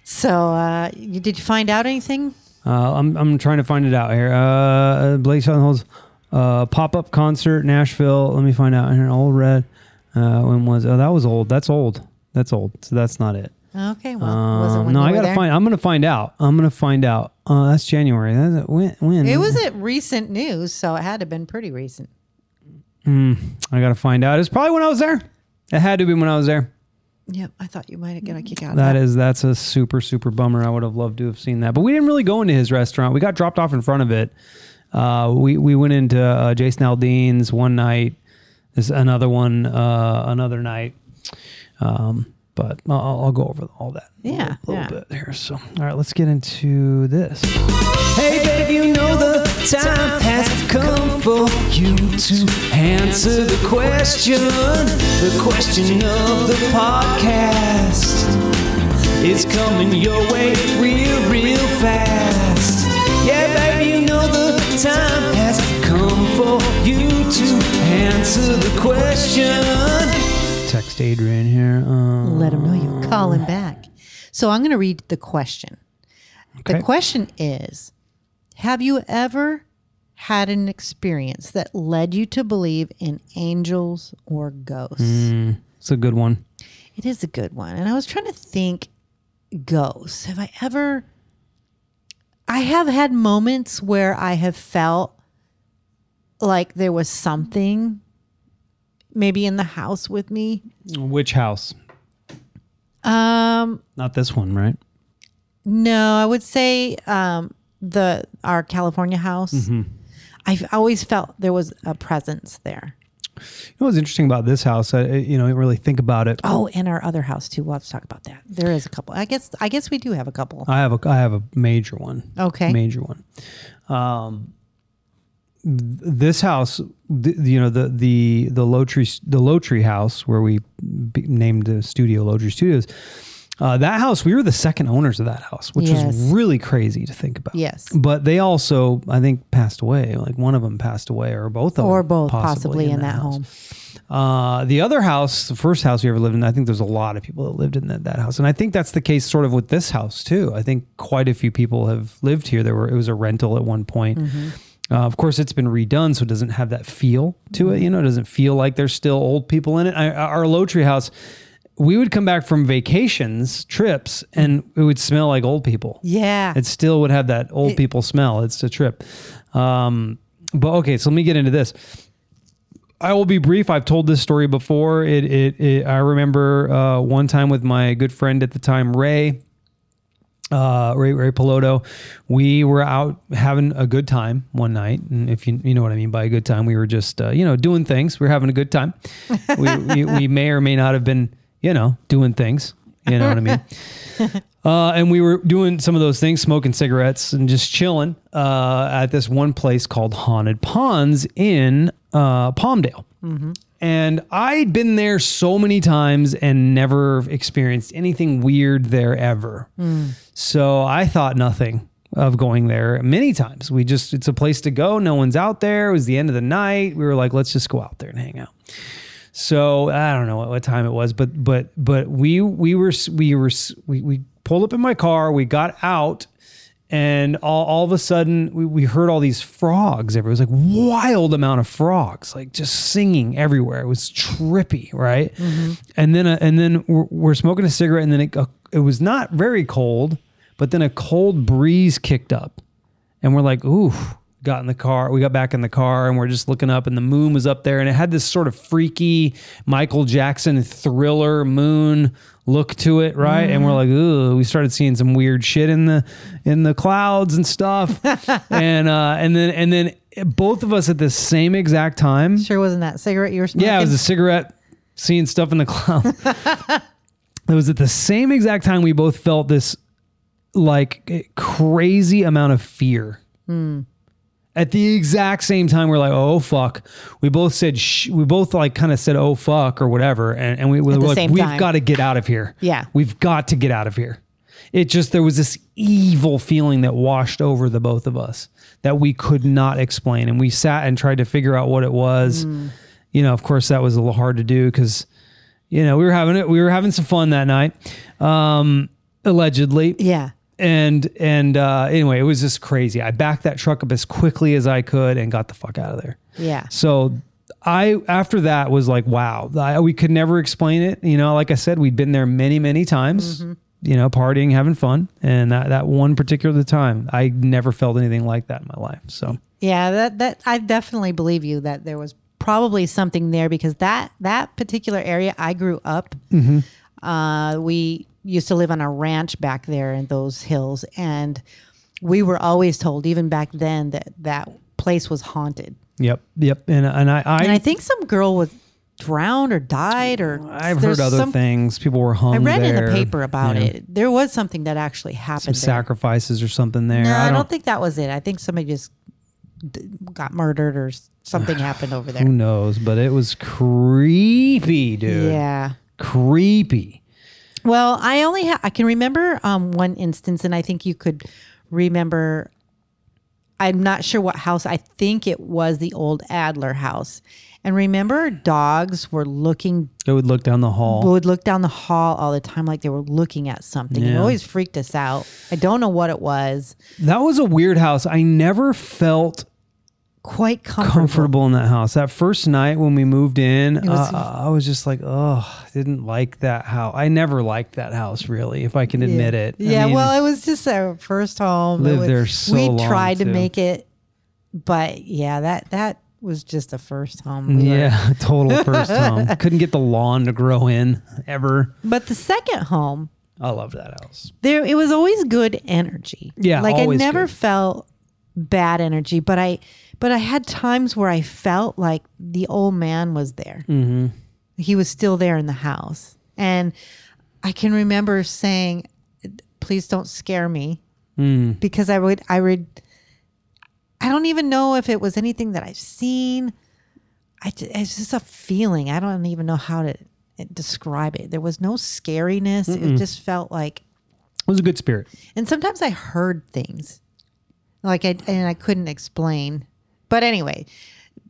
B: So, uh, you, did you find out anything?
A: Uh, I'm, I'm trying to find it out here. Uh, Blake Shelton uh, pop up concert Nashville. Let me find out here. Old Red. Uh, when was? Oh, that was old. That's old. That's old. So that's not it.
B: Okay, well, was it
A: Um,
B: when
A: no, I gotta
B: there?
A: find. I'm gonna find out. I'm gonna find out. Uh, that's January. That's when? When?
B: It was at recent news, so it had to have been pretty recent.
A: I gotta find out. It's probably when I was there. It had to be when I was there.
B: Yep, I thought you might have got a kick out of
A: That
B: that.
A: is that's a super super bummer. I would have loved to have seen that, but we didn't really go into his restaurant. We got dropped off in front of it. Uh, we we went into uh, Jason Aldean's one night. There's another one uh, another night. Um, but I'll, I'll- I'll go over all that. yeah, a
B: Yeah,
A: little,
B: yeah.
A: bit here. So all right, let's get into this.
C: Hey, babe, you know the time has come for you to answer the question. The question of the podcast is coming your way real, real fast. Yeah, baby, you know the time has come for you to answer the question.
A: Text Adrian here. Uh,
B: Let him know you call him back. So I'm going to read the question.
A: Okay.
B: The question is Have you ever had an experience that led you to believe in angels or ghosts?
A: It's a good one.
B: It is a good one. And I was trying to think ghosts. Have I ever I have had moments where I have felt like there was something maybe in the house with me.
A: Which house?
B: Um
A: Not this one, right?
B: no, I would say um the our California house. I've always felt there was a presence there.
A: You know what's interesting about this house? I, I- you know, I didn't really think about it.
B: Oh, and our other house too. We'll have to talk about that. There is a couple. I guess I guess we do have a couple.
A: I have a I have a major one.
B: Okay.
A: major one. Um, this house, th- you know, the the the low tree the low tree house where we be, named the studio Lowtree Studios. Uh, that house, we were the second owners of that house, which
B: Yes.
A: was really crazy to think about.
B: Yes.
A: but they also, I think, passed away. Like one of them passed away, or both of
B: Or
A: them, Or
B: both possibly, in that,
A: house.
B: home.
A: Uh, the other house, the first house we ever lived in, I think there's a lot of people that lived in that, that house, and I think that's the case sort of with this house too. I think quite a few people have lived here. There were it was a rental at one point. Uh, of course, it's been redone, so it doesn't have that feel to it. You know, it doesn't feel like there's still old people in it. I, our low tree house, we would come back from vacations, trips, and it would smell like old people
B: Yeah.
A: it still would have that old people smell. It's a trip. Um, but okay, so let me get into this. I will be brief. I've told this story before. It, it, it I remember uh, one time with my good friend at the time, Ray. Uh, Ray Ray Piloto, we were out having a good time one night, and if you you know what I mean by a good time, we were just uh, you know doing things. We were having a good time. we, we we may or may not have been you know doing things. You know what I mean. Uh, and we were doing some of those things, smoking cigarettes and just chilling uh, at this one place called Haunted Ponds in uh, Palmdale. And I'd been there so many times and never experienced anything weird there ever. Hmm. So I thought nothing of going there many times. We just, it's a place to go. No one's out there. It was the end of the night. We were like, let's just go out there and hang out. So I don't know what, what time it was, but but but we we were we were we, we pulled up in my car. We got out, and all, all of a sudden we, we heard all these frogs everywhere. It was like wild amount of frogs, like just singing everywhere. It was trippy, right? And then uh, and then we're, we're smoking a cigarette, and then it uh, it was not very cold, but then a cold breeze kicked up, and we're like, ooh. Got in the car. We got back in the car and we're just looking up, and the moon was up there, and it had this sort of freaky Michael Jackson thriller moon look to it, right? And we're like, ooh, we started seeing some weird shit in the in the clouds and stuff, and uh, and then and then both of us at the same exact time.
B: Sure wasn't that cigarette you were smoking?
A: Yeah, it was a cigarette, seeing stuff in the clouds. it was at the same exact time we both felt this like crazy amount of fear. At the exact same time, we're like, "Oh fuck!" We both said, sh- "We both like kind of said, oh fuck" or whatever, and, and we, we were like we've got to get out of here."
B: Yeah.
A: we've got to get out of here. It just there was this evil feeling that washed over the both of us that we could not explain, and we sat and tried to figure out what it was.
B: Mm.
A: You know, of course, that was a little hard to do because you know we were having it. We were having some fun that night, um, allegedly
B: Yeah.
A: And and uh, anyway, it was just crazy. I backed that truck up as quickly as I could and got the fuck out of there.
B: Yeah.
A: So I after that was like, wow, I, we could never explain it. You know, like I said, we'd been there many many times. You know, partying, having fun, and that that one particular time, I never felt anything like that in my life. So
B: Yeah, that that I definitely believe you that there was probably something there because that that particular area I grew up. Uh, we used to live on a ranch back there in those hills, and we were always told, even back then, that that place was haunted.
A: yep, yep, and uh, and I, I,
B: And I think some girl was drowned or died, or
A: I've heard other
B: some-
A: things. People were hung.
B: I read in the paper about
A: know,
B: it. There was something that actually
A: Some
B: happened. there.
A: sacrifices or something there.
B: No, I
A: I
B: don't,
A: don't.
B: think that was it. I think somebody just got murdered or something happened over there.
A: Who knows? But it was creepy, dude.
B: Yeah.
A: creepy.
B: Well, I only ha- I can remember um, one instance, and I think you could remember. I'm not sure what house. I think it was the old Adler house. And remember, dogs were looking
A: They would look down the hall.
B: would look down the hall all the time like they were looking at something. It always freaked us out. I don't know what it was.
A: That was a weird house. I never felt
B: quite comfortable.
A: comfortable in that house. That first night when we moved in,
B: was-
A: uh, I was just like, oh, I didn't like that house. I never liked that house, really, if I can admit it. I
B: Yeah,
A: mean,
B: well, it was just our first home.
A: Lived
B: was-
A: there so
B: we
A: long,
B: tried to make it, but yeah, that that was just a first home. We were-
A: yeah, total first home. Couldn't get the lawn to grow in ever.
B: But the second home,
A: I loved that house.
B: there it was always good energy.
A: Yeah,
B: like I never
A: good.
B: felt bad energy, but I but I had times where I felt like the old man was there.
A: Mm-hmm.
B: He was still there in the house, and I can remember saying, "Please don't scare me,"
A: Mm.
B: because I would I would. I don't even know if it was anything that I've seen. I it's just a feeling. I don't even know how to eh, describe it. There was no scariness. It just felt like
A: It was a good spirit.
B: and sometimes I heard things, like I and I couldn't explain. But anyway,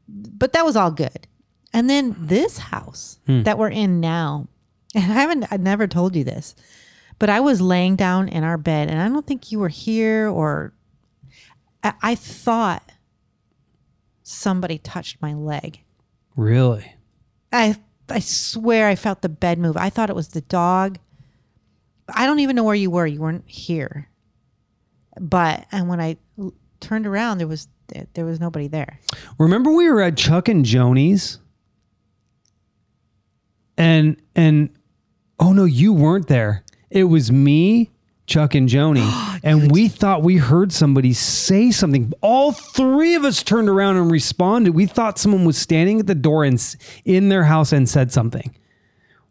B: but that was all good. And then this house hmm. that we're in now, and I haven't, I never told you this, but I was laying down in our bed, and I don't think you were here, or I, I thought somebody touched my leg.
A: Really?
B: I I swear I felt the bed move. I thought it was the dog. I don't even know where you were. You weren't here. But and when I l- turned around, there was there was nobody there.
A: Remember we were at Chuck and Joni's? And and oh no, you weren't there. It was me, Chuck and Joni. and we thought we heard somebody say something. All three of us turned around and responded. We thought someone was standing at the door and in their house and said something.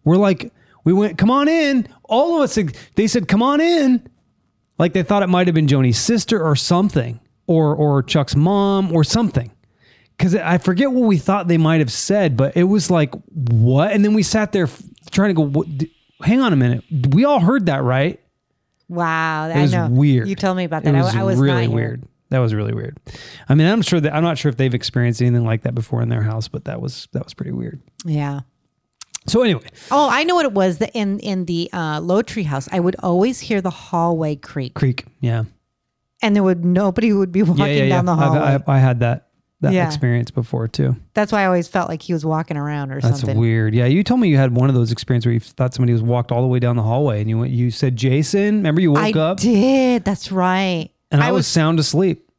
A: We're like, we went, come on in. All of us, they said, come on in. Like they thought it might have been Joni's sister or something, or or Chuck's mom or something. Because I forget what we thought they might have said, but it was like what? And then we sat there trying to go. What, d- hang on a minute. We all heard that, right?
B: Wow, I
A: was
B: know.
A: weird.
B: You told me about that.
A: It
B: I-
A: was,
B: I, was
A: really weird. That was really weird. I mean, I'm sure that I'm not sure if they've experienced anything like that before in their house, but that was that was pretty weird.
B: Yeah.
A: So anyway,
B: Oh, I know what it was. The, in in the uh, Lowtree house, I would always hear the hallway creak,
A: Creak. yeah,
B: and there would nobody would be walking down the hallway.
A: I've, I, I had that that
B: Yeah.
A: experience before too.
B: That's why I always felt like he was walking around or something.
A: That's
B: something.
A: weird. Yeah, you told me you had one of those experiences where you thought somebody was walked all the way down the hallway, and you went. You said, "Jason." Remember, you woke
B: I
A: up,
B: did. That's right.
A: and I, was, sound asleep.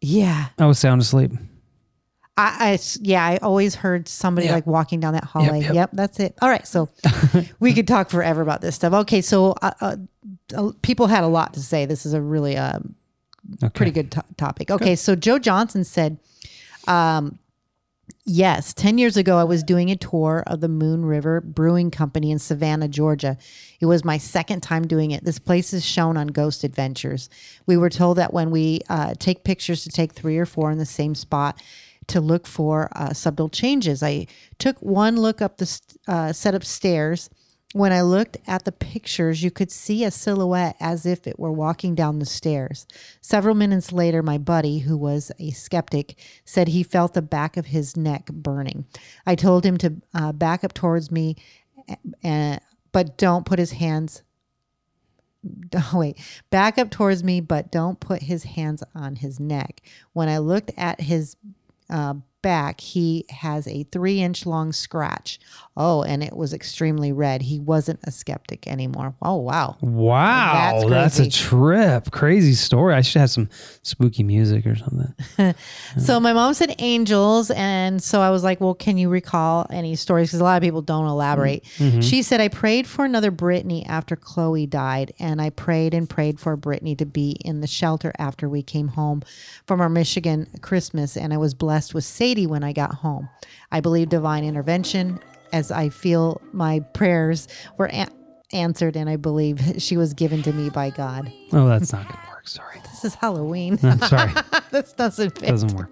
B: yeah.
A: I was sound asleep.
B: I, I s- yeah, I always heard somebody
A: Yeah.
B: like walking down that hallway.
A: yep.
B: Yep, that's it. All right, so we could talk forever about this stuff. Okay, so uh, uh, uh, people had a lot to say. This is a really um,
A: Okay.
B: pretty good to- topic. Okay, so Joe Johnson said, um, yes, 10 years ago, I was doing a tour of the Moon River Brewing Company in Savannah, Georgia. It was my second time doing it. This place is shown on Ghost Adventures. We were told that when we uh, take pictures, to take three or four in the same spot to look for uh, subtle changes. I took one look up the st- uh, set of stairs. When I looked at the pictures, you could see a silhouette as if it were walking down the stairs. Several minutes later, my buddy, who was a skeptic, said he felt the back of his neck burning. I told him to uh, back up towards me, uh, but don't put his hands. Oh, wait, back up towards me, but don't put his hands on his neck. When I looked at his uh, back, he has a three inch long scratch. Oh, and it was extremely red. He wasn't a skeptic anymore. Oh, wow.
A: Wow,
B: That's
A: that's, a trip. Crazy story. I should have some spooky music or something.
B: So my mom said angels, and so I was like, "Well, can you recall any stories?" Because a lot of people don't elaborate. Mm-hmm. She said, "I prayed for another Brittany after Chloe died, and I prayed and prayed for Brittany to be in the shelter after we came home from our Michigan Christmas, and I was blessed with Sadie when I got home. I believe divine intervention, as I feel my prayers were." A- answered and i believe she was given to me by god
A: Oh, that's not gonna work. Sorry.
B: this is halloween
A: I'm sorry.
B: this doesn't fit
A: Doesn't work.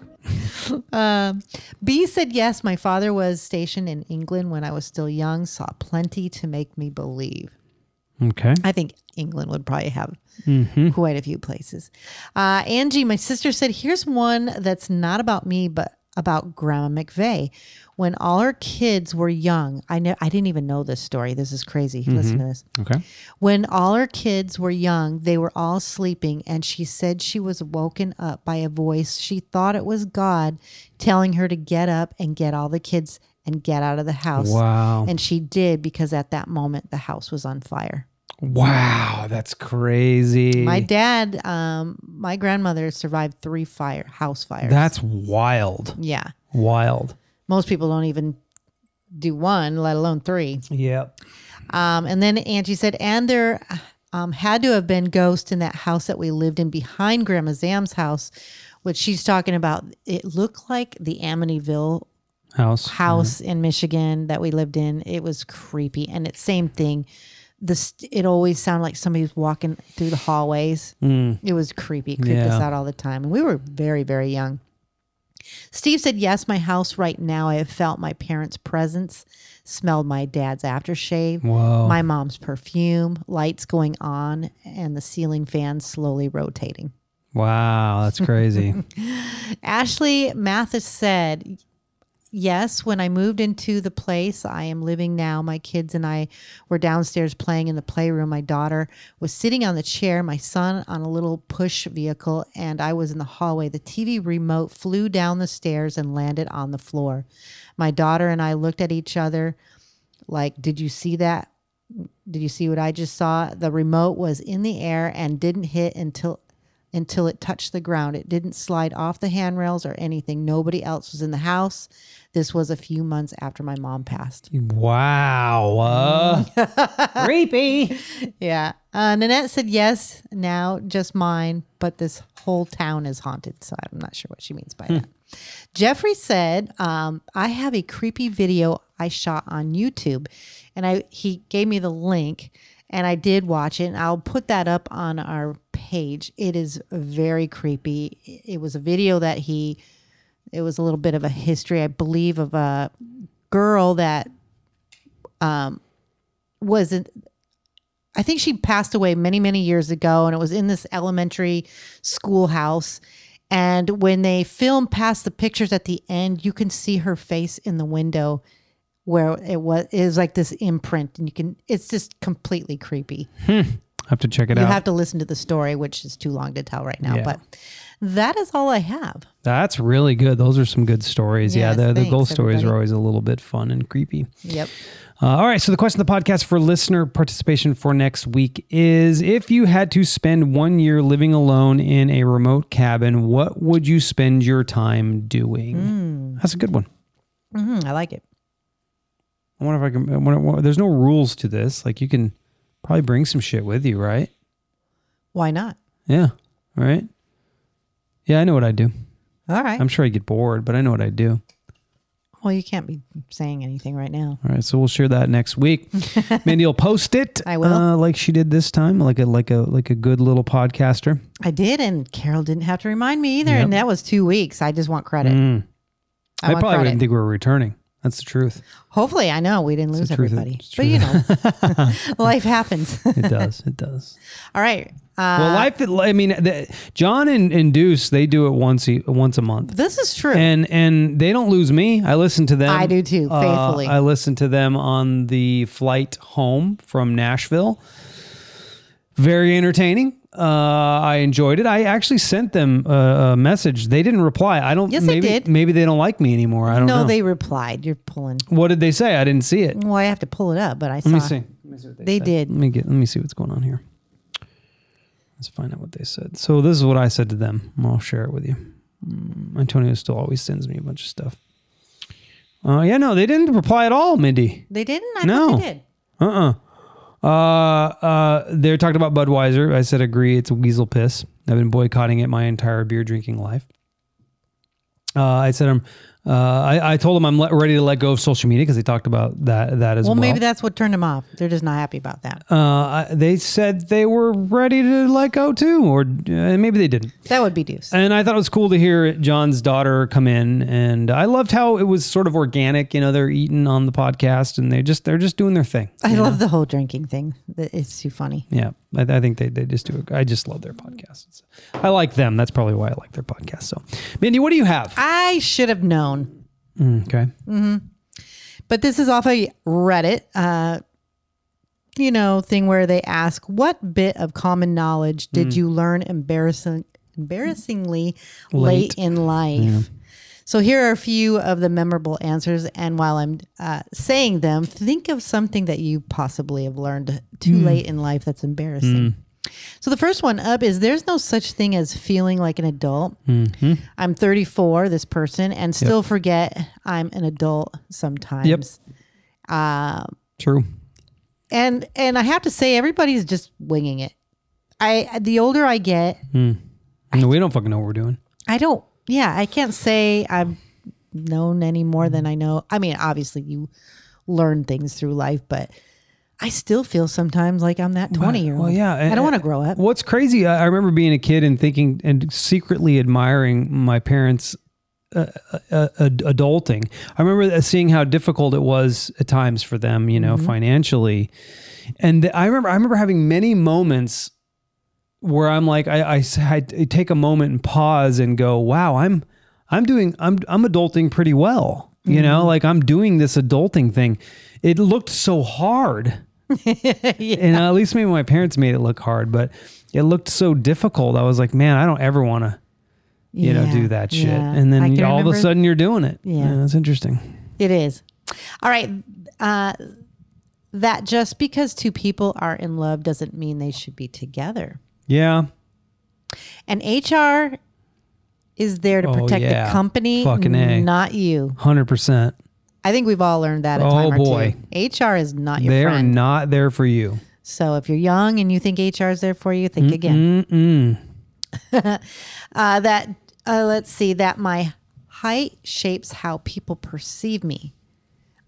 B: B said yes. My father was stationed in England when I was still young. Saw plenty to make me believe.
A: Okay.
B: I think England would probably have
A: Mm-hmm.
B: quite a few places. Uh, Angie, my sister said, "Here's one that's not about me, but about Grandma McVeigh. When all her kids were young, I know I didn't even know this story. This is crazy. Mm-hmm. Listen to this.
A: Okay.
B: When all her kids were young, they were all sleeping, and she said she was woken up by a voice. She thought it was God telling her to get up and get all the kids and get out of the house.
A: Wow.
B: And she did because at that moment the house was on fire.
A: Wow, that's crazy.
B: My dad, um, my grandmother survived three fire house fires.
A: that's wild.
B: yeah.
A: Wild.
B: Most people don't even do one, let alone three.
A: Yep.
B: Um, and then Angie said, and there um, had to have been ghosts in that house that we lived in behind Grandma Zam's house, which she's talking about. It looked like the Amityville
A: House.
B: house in Michigan that we lived in. It was creepy, and it's same thing. This it always sounded like somebody was walking through the hallways. Hmm. It was creepy. It creeped us out all the time, and we were very very young. Steve said, "Yes, my house right now. I have felt my parents' presence, smelled my dad's aftershave,
A: Whoa.
B: my mom's perfume, lights going on, and the ceiling fan slowly rotating."
A: Wow, that's crazy.
B: Ashley Mathis said, Yes, when I moved into the place I am living now, my kids and I were downstairs playing in the playroom. My daughter was sitting on the chair, my son on a little push vehicle, and I was in the hallway. The TV remote flew down the stairs and landed on the floor. My daughter and I looked at each other like, Did you see that? Did you see what I just saw? The remote was in the air and didn't hit until until it touched the ground. It didn't slide off the handrails or anything. Nobody else was in the house. This was a few months after my mom passed.
A: wow. Uh, creepy.
B: Yeah. Uh, Nanette said yes, now just mine, but this whole town is haunted. So I'm not sure what she means by that. Jeffrey said, um, I have a creepy video I shot on YouTube. And I he gave me the link and I did watch it. And I'll put that up on our page. It is very creepy. It was a video that he, it was a little bit of a history, I believe, of a girl that um, wasn't I think she passed away many, many years ago, and it was in this elementary schoolhouse. And when they film past the pictures at the end, you can see her face in the window where it was it was like this imprint, and you can it's just completely creepy.
A: I have to check it
B: You
A: out.
B: You have to listen to the story, which is too long to tell right now.
A: Yeah.
B: But that is all I have.
A: That's really good. Those are some good stories.
B: Yes,
A: yeah, the, the
B: thanks,
A: ghost stories
B: everybody.
A: are always a little bit fun and creepy.
B: Yep.
A: Uh, all right. So the question of the podcast for listener participation for next week is: If you had to spend one year living alone in a remote cabin, what would you spend your time doing? That's a good one.
B: Mhm, I like it.
A: I wonder if I can. I wonder- there's no rules to this. Like you can probably bring some shit with you, right?
B: Why not?
A: Yeah. Right. Yeah, I know what I'd do.
B: All right.
A: I'm sure I'd get bored, but I know what I'd do.
B: well, you can't be saying anything right now.
A: All right, so we'll share that next week. Mandy will post it.
B: I will.
A: uh, like she did this time, like a like a like a good little podcaster.
B: I did, and Carol didn't have to remind me either.
A: Yep.
B: And that was two weeks. I just want credit.
A: Mm.
B: I,
A: I,
B: want
A: probably
B: credit.
A: didn't think we were returning. That's the truth.
B: Hopefully, I know we didn't lose everybody, but you know, life happens.
A: It does. it does.
B: All right. Uh,
A: Well, life. I mean, the, John and, and Deuce, they do it once a, once a month,
B: this is true.
A: and and they don't lose me. I listen to them.
B: I do too,
A: Uh,
B: faithfully.
A: I listen to them on the flight home from Nashville. Very entertaining. Uh, I enjoyed it. I actually sent them a, a message. They didn't reply. I don't.
B: Yes, they
A: maybe,
B: did.
A: Maybe they don't like me anymore. I don't know.
B: no,
A: know.
B: they replied. You're pulling.
A: what did they say? I didn't see it.
B: Well, I have to pull it up, but I saw.
A: Let me see. Let me see what
B: They
A: said.
B: did.
A: Let me get. Let me see what's going on here. Let's find out what they said. So this is what I said to them. I'll share it with you. Mm, Antonio still always sends me a bunch of stuff. Uh, yeah, no, they didn't reply at all, Mindy.
B: They didn't. I
A: No.
B: thought they did.
A: Uh-uh. Uh Uh, uh, they're talking about Budweiser. I said agree. It's a weasel piss. I've been boycotting it my entire beer drinking life. Uh, I said I'm Uh, I, I told them I'm le- ready to let go of social media because they talked about that that as
B: Well,
A: well.
B: maybe that's what turned them off. They're just not happy about that.
A: uh, I- they said they were ready to let go too, or uh, maybe they didn't.
B: That would be deuce.
A: And I thought it was cool to hear John's daughter come in, and I loved how it was sort of organic. You know, they're eating on the podcast, and they just they're just doing their thing.
B: I love the whole drinking thing. It's too funny.
A: Yeah, I, I think they, they just do it. I just love their podcasts. I like them. That's probably why I like their podcast. So, Mindy, what do you have?
B: I should have known.
A: Mm, okay.
B: But this is off of Reddit, uh, you know, thing where they ask, "What bit of common knowledge did you learn embarrassing, embarrassingly late,
A: Late.
B: in life?" So here are a few of the memorable answers, and while I'm uh, saying them, think of something that you possibly have learned too hmm. late in life that's embarrassing. Hmm. So the first one up is there's no such thing as feeling like an adult. Mm-hmm. I'm 34, this person, and still forget I'm an adult sometimes. Yep.
A: Um, True.
B: And and I have to say everybody's just winging it. I the older I get, hmm.
A: No, we don't fucking know what we're doing.
B: I don't yeah, I can't say I've known any more than I know. I mean, obviously you learn things through life, but I still feel sometimes like I'm that 20 year old.
A: Well, yeah.
B: I don't want to grow up.
A: What's crazy? I remember being a kid and thinking and secretly admiring my parents. Uh, uh, uh, adulting. I remember seeing how difficult it was at times for them, you know, financially. And I remember, I remember having many moments where I'm like, I take a moment and pause and go, wow, I'm, I'm doing, I'm, I'm adulting pretty well. You know, like I'm doing this adulting thing. It looked so hard. And at least maybe my parents made it look hard, but it looked so difficult. I was like, man, I don't ever want to, you know, do that shit.
B: yeah.
A: And
B: I
A: then all of a sudden you're doing it.
B: Yeah.
A: That's interesting.
B: It is. All right. Uh, that just because two people are in love doesn't mean they should be together.
A: Yeah.
B: And HR is there to
A: Oh,
B: protect
A: yeah.
B: the company,
A: Fucking A.
B: not you.
A: 100%.
B: I think we've all learned that a
A: Oh,
B: time or
A: boy.
B: two. HR is not your friend.
A: They're
B: friend.
A: not there for you.
B: so if you're young and you think HR is there for you, think again.
A: Mm-mm.
B: Uh, that uh, let's see that my height shapes how people perceive me.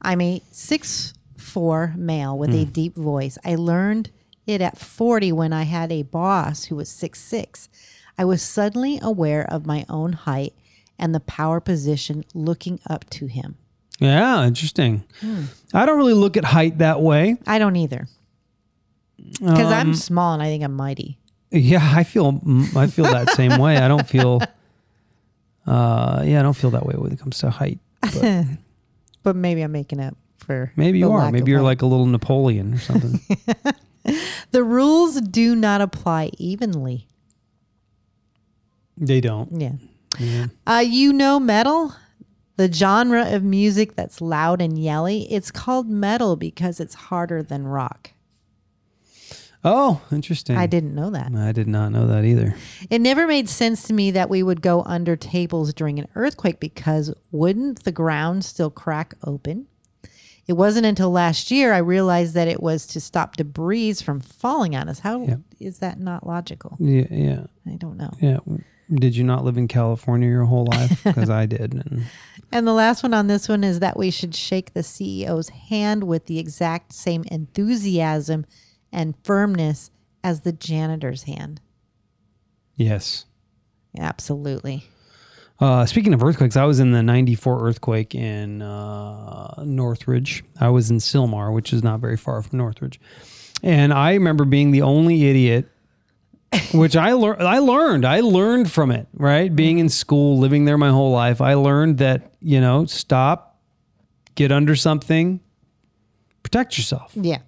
B: I'm a six four male with
A: Hmm.
B: a deep voice. I learned it at 40 when I had a boss who was six six. I was suddenly aware of my own height and the power position looking up to him.
A: Yeah, interesting.
B: Hmm.
A: I don't really look at height that way.
B: I don't either. Because I'm
A: Um,
B: small and I think I'm mighty.
A: Yeah, I feel I feel that same way. I don't feel uh yeah, I don't feel that way when it comes to height. But
B: But maybe I'm making up for
A: maybe you are. Maybe you're
B: height.
A: like a little Napoleon or something.
B: the rules do not apply evenly.
A: they don't.
B: Yeah. Uh, you know metal? The genre of music that's loud and yelly. It's called metal because it's harder than rock.
A: Oh, interesting.
B: I didn't know that.
A: I did not know that either.
B: It never made sense to me that we would go under tables during an earthquake because wouldn't the ground still crack open? It wasn't until last year I realized that it was to stop debris from falling on us. How is
A: Yeah.
B: that not logical?
A: Yeah, yeah,
B: I don't know.
A: yeah. Did you not live in California your whole life? Because I did. And
B: And the last one on this one is that we should shake the CEO's hand with the exact same enthusiasm and firmness as the janitor's hand.
A: yes.
B: Absolutely.
A: Uh, speaking of earthquakes, I was in the 94 earthquake in uh, Northridge. I was in Sylmar, which is not very far from Northridge. And I remember being the only idiot, which I, lear- I learned. I learned from it, right? Being in school, living there my whole life. I learned that, you know, stop, get under something, protect yourself.
B: Yeah.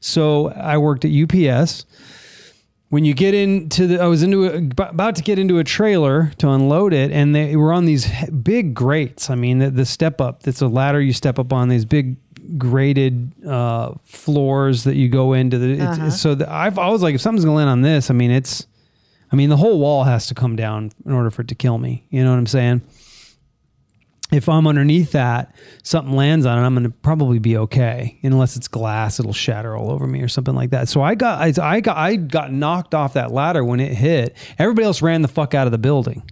A: So I worked at UPS. When you get into the, I was into a, about to get into a trailer to unload it, and they were on these big grates. I mean, the, the step up. It's a ladder you step up on these big graded uh, floors that you go into. The, it's,
B: Uh-huh.
A: So the, I've I was like, if something's gonna land on this, I mean, it's, I mean, the whole wall has to come down in order for it to kill me. You know what I'm saying? If I'm underneath that, something lands on it, I'm going to probably be okay. Unless it's glass, it'll shatter all over me or something like that. So I got, I, I got, I got knocked off that ladder when it hit. Everybody else ran the fuck out of the building.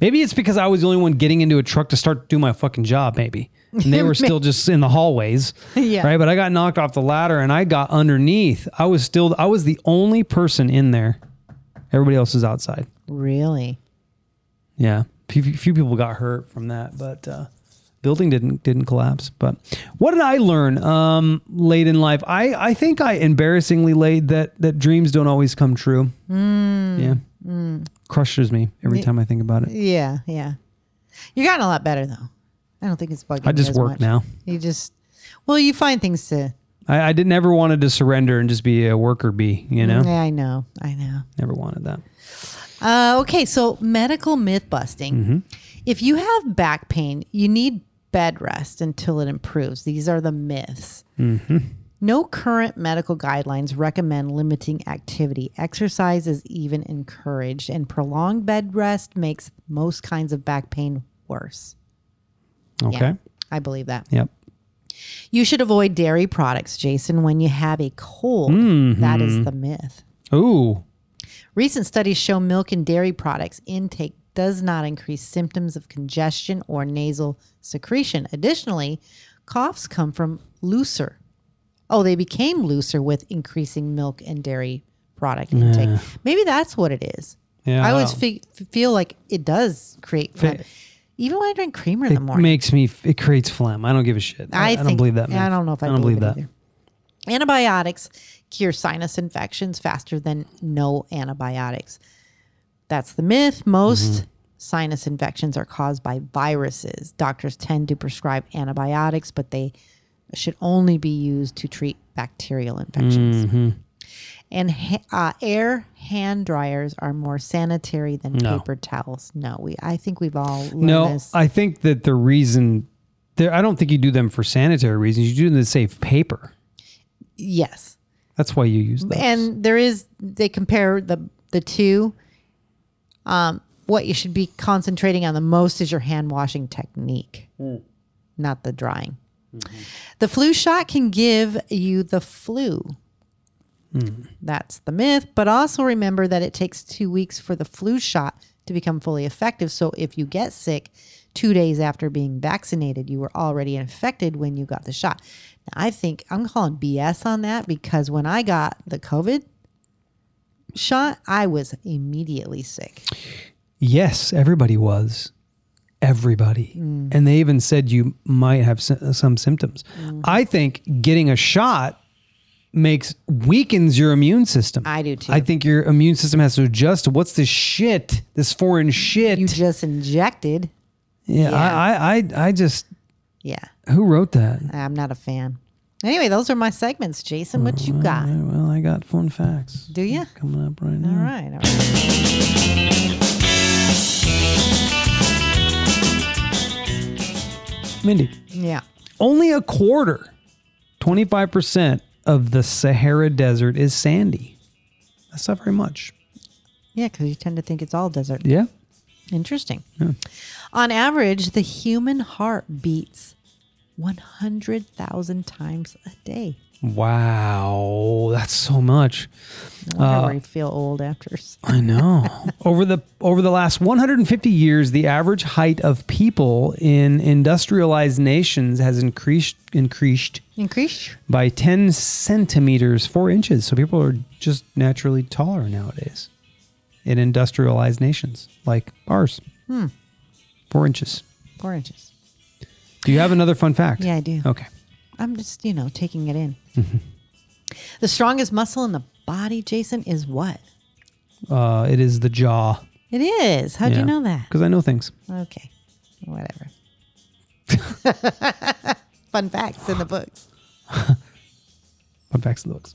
A: Maybe it's because I was the only one getting into a truck to start do my fucking job. Maybe. And they were still just in the hallways.
B: Yeah.
A: Right. But I got knocked off the ladder and I got underneath. I was still, I was the only person in there. Everybody else is outside.
B: Really?
A: Yeah. Few, few people got hurt from that, but, uh, building didn't didn't collapse but what did i learn um late in life i i think i embarrassingly late that that dreams don't always come true yeah crushes me every time i think about it
B: Yeah, yeah. You're gotten a lot better though. I don't think it's bugging
A: I just work
B: much.
A: now.
B: You just well, you find things to.
A: I, I did never wanted to surrender and just be a worker bee, you know?
B: Yeah, I know. I know.
A: Never wanted that.
B: Uh, okay, so medical myth busting.
A: Mm-hmm.
B: If you have back pain, you need bed rest until it improves. These are the myths.
A: Mm-hmm.
B: No current medical guidelines recommend limiting activity. Exercise is even encouraged, and prolonged bed rest makes most kinds of back pain worse.
A: Okay.
B: Yeah, I believe that.
A: Yep.
B: You should avoid dairy products, Jason, when you have a cold.
A: Mm-hmm.
B: That is the myth.
A: Ooh.
B: Recent studies show milk and dairy products intake does not increase symptoms of congestion or nasal secretion. Additionally, coughs come from looser. Oh, they became looser with increasing milk and dairy product intake. Maybe that's what it is.
A: Yeah.
B: I always fe- feel like it does create phlegm. Even when I drink creamer in the morning, it
A: makes me, it creates phlegm. I don't give a shit. I,
B: I,
A: I
B: think,
A: don't believe that.
B: yeah, I don't know if I,
A: don't
B: believe,
A: believe that.
B: either. Antibiotics cure sinus infections faster than no antibiotics. That's the myth. Most
A: Mm-hmm.
B: sinus infections are caused by viruses. Doctors tend to prescribe antibiotics, but they should only be used to treat bacterial infections.
A: Mm-hmm.
B: And ha- uh, air hand dryers are more sanitary than
A: No.
B: paper towels. No, we. I think we've all learned
A: No,
B: this.
A: I think that the reason, there, I don't think you do them for sanitary reasons. You do them to save paper.
B: yes.
A: That's why you use those.
B: and there is they compare the the two. Um what you should be concentrating on the most is your hand washing technique not the drying. The flu shot can give you the flu. That's the myth but also remember that it takes two weeks for the flu shot to become fully effective. So if you get sick two days after being vaccinated you were already infected when you got the shot. now, i think i'm calling bs on that because when i got the covid shot i was immediately sick
A: Yes, everybody was. Everybody.
B: Mm.
A: And they even said you might have some symptoms.
B: Mm.
A: I think getting a shot makes weakens your immune system.
B: I do too.
A: I think your immune system has to adjust to what's this shit, this foreign shit.
B: you just injected
A: yeah,
B: yeah.
A: I, I, I, I just.
B: yeah
A: Who wrote that?
B: i'm not a fan anyway those are my segments jason what you got
A: Yeah, well, I got fun facts
B: do you
A: coming up right now.
B: all right all right
A: Mindy,
B: yeah
A: only a quarter, twenty five percent of the Sahara Desert is sandy. That's not very much.
B: yeah because you tend to think it's all desert
A: Yeah.
B: Interesting. On average, the human heart beats 100,000 times a day.
A: Wow, that's so much.
B: No wonder we feel old after.
A: I know. over the over the last 150 years, the average height of people in industrialized nations has increased increased
B: increased
A: by 10 centimeters, 4 inches. So people are just naturally taller nowadays in industrialized nations like ours.
B: Hmm.
A: 4 inches.
B: Four inches.
A: Do you have another fun fact?
B: Yeah, I do.
A: Okay.
B: I'm just, you know, taking it in. The strongest muscle in the body, Jason, is what?
A: Uh, it is the jaw.
B: It is. How'd you know that?
A: Because I know things.
B: Okay. Whatever. Fun facts in the books.
A: Fun facts in the books.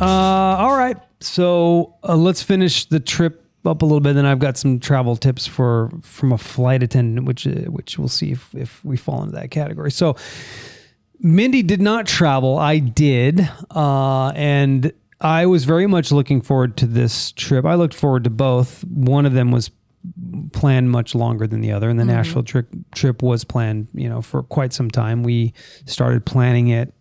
A: Uh, all right. So uh, let's finish the trip up a little bit. Then I've got some travel tips for from a flight attendant, which uh, which we'll see if if we fall into that category. So Mindy did not travel. I did, uh, and I was very much looking forward to this trip. I looked forward to both. One of them was planned much longer than the other, and the Nashville trip trip was planned, you know, for quite some time. We started planning it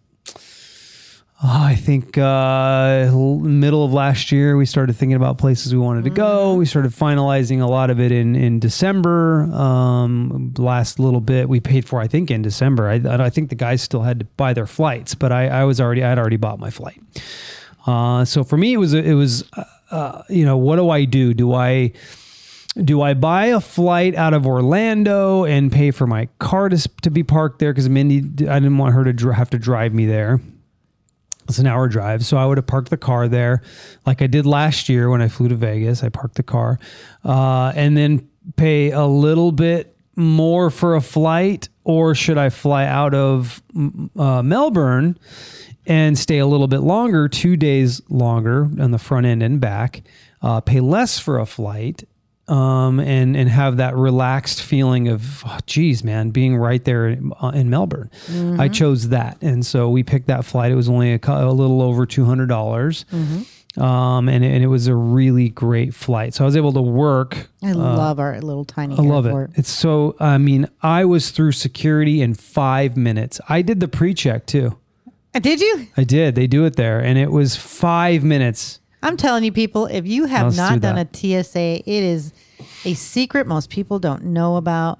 A: Oh, I think uh, middle of last year we started thinking about places we wanted to go. We started finalizing a lot of it in in December. Um, last little bit we paid for, I think, in December. I, I think the guys still had to buy their flights, but I, I was already I had already bought my flight. Uh, so for me, it was it was uh, uh, you know what do I do? Do I do I buy a flight out of Orlando and pay for my car to, to be parked there? Because Mindy, I didn't want her to dr- have to drive me there. It's an hour drive. So I would have parked the car there like I did last year when I flew to Vegas. I parked the car uh, and then pay a little bit more for a flight, or should I fly out of uh, Melbourne and stay a little bit longer, two days longer on the front end and back, uh, pay less for a flight, um, and and have that relaxed feeling of, oh, geez, man, being right there in, uh, in Melbourne. I chose that, and so we picked that flight. It was only a, a little over two hundred dollars, um, and it, and it was a really great flight. So I was able to work.
B: I love our little tiny
A: I love
B: airport.
A: it. It's so. I mean, I was through security in five minutes. I did the pre-check too.
B: Uh, Did you?
A: I did. They do it there, and it was five minutes.
B: I'm telling you, people, if you have
A: Let's do
B: not done
A: that.
B: a TSA, it is a secret most people don't know about.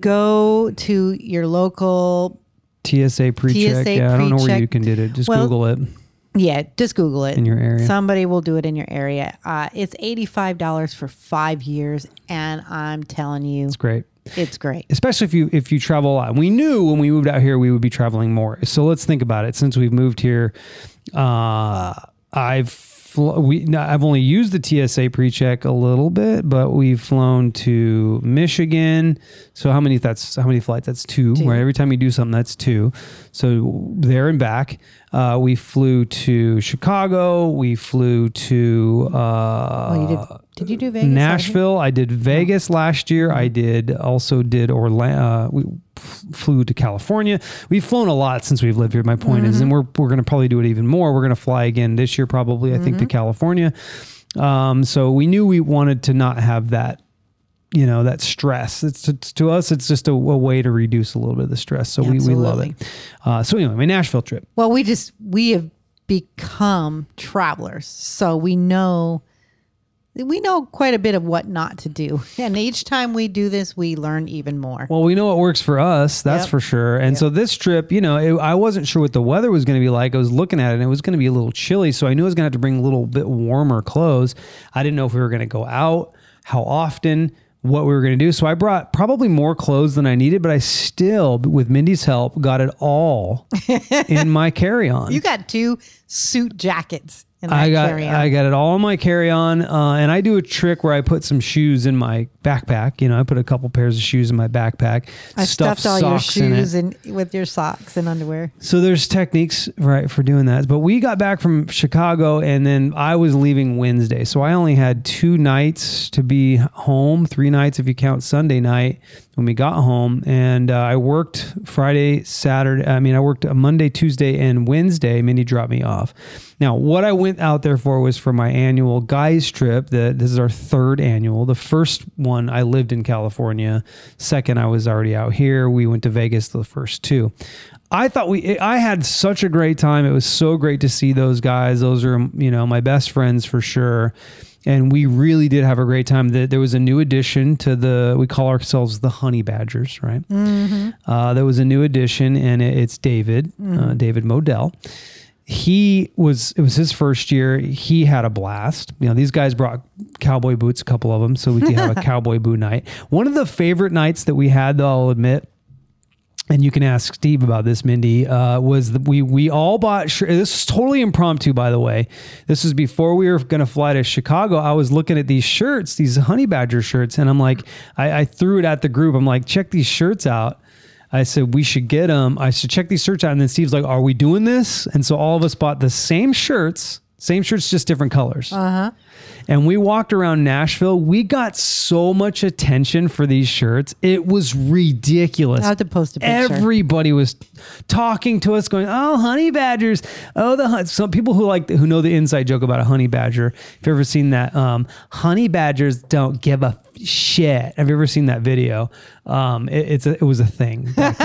B: Go to your local,
A: TSA pre-check.
B: TSA
A: yeah, I don't know where
B: pre-check.
A: you can do it. Just
B: Well,
A: Google it.
B: yeah, just Google it.
A: In your area.
B: Somebody will do it in your area. Uh, it's $85 for five years. And I'm telling you,
A: It's great.
B: it's great.
A: especially if you if you travel a lot. We knew when we moved out here we would be traveling more. So let's think about it. Since we've moved here, uh, I've fl- we no, I've only used the TSA pre-check a little bit, but we've flown to Michigan. So how many? That's how many flights? That's two. Right. Every time you do something, that's two. So there and back. Uh, we flew to Chicago. We flew to. Uh,
B: Oh, you did, did you do Vegas?
A: Nashville. I did Vegas last year. I did also did Orlando. Uh, we flew to California. We've flown a lot since we've lived here. My point is, and we're we're going to probably do it even more. We're going to fly again this year, probably. I think to California. Um, so we knew we wanted to not have that. You know that stress. It's, it's to us. It's just a, a way to reduce a little bit of the stress. So we, we love it. Uh, so anyway, my Nashville trip.
B: Well, we just, we have become travelers. So we know. We know quite a bit of what not to do. And each time we do this, we learn even more.
A: Well, we know what works for us. That's
B: Yep.
A: for sure. And so this trip, you know, it, I wasn't sure what the weather was going to be like. I was looking at it and it was going to be a little chilly. So I knew I was going to have to bring a little bit warmer clothes. I didn't know if we were going to go out, how often, what we were going to do. So I brought probably more clothes than I needed, but I still, with Mindy's help, got it all in my carry on.
B: You got two suit jackets
A: I got
B: carry-on.
A: I got it all in my carry on, uh, and I do a trick where I put some shoes in my backpack. You know, I put a couple pairs of shoes in my backpack.
B: I
A: stuff
B: stuffed all your
A: socks in
B: shoes and with your socks and underwear.
A: So there's techniques right for doing that. But we got back from Chicago and then I was leaving Wednesday. So I only had two nights to be home, three nights if you count Sunday night when we got home. And uh, I worked Friday, Saturday. I mean, I worked Monday, Tuesday, and Wednesday. Mindy dropped me off. Now, what I went out there for was for my annual guys trip. The, this is our third annual. The first one I lived in California. Second, I was already out here. We went to Vegas the first two. I thought we I had such a great time. It was so great to see those guys. Those are, you know, my best friends for sure. And we really did have a great time. There there was a new addition to the, we call ourselves the Honey Badgers, right? Uh, there was a new addition, and it- it's David, uh, David Modell. He was, it was his first year. He had a blast. You know, these guys brought cowboy boots, a couple of them, so we could have a cowboy boot night. One of the favorite nights that we had, though, I'll admit, and you can ask Steve about this, Mindy, uh, was that we we all bought. This is totally impromptu, by the way. This was before we were going to fly to Chicago. I was looking at these shirts, these Honey Badger shirts, and I'm like, I, I threw it at the group. I'm like, check these shirts out. I said we should get them. I should check these shirts out, and then Steve's like, "Are we doing this?" And so all of us bought the same shirts, same shirts, just different colors. Uh huh. And we walked around Nashville. We got so much attention for these shirts. It was ridiculous.
B: I'll have to post a picture.
A: Everybody was talking to us, going, "Oh, honey badgers! Oh, the hun-" some people who like who know the inside joke about a honey badger. If you've ever seen that, um, honey badgers don't give a shit. Have you ever seen that video? Um, it, it's a, it was a thing. back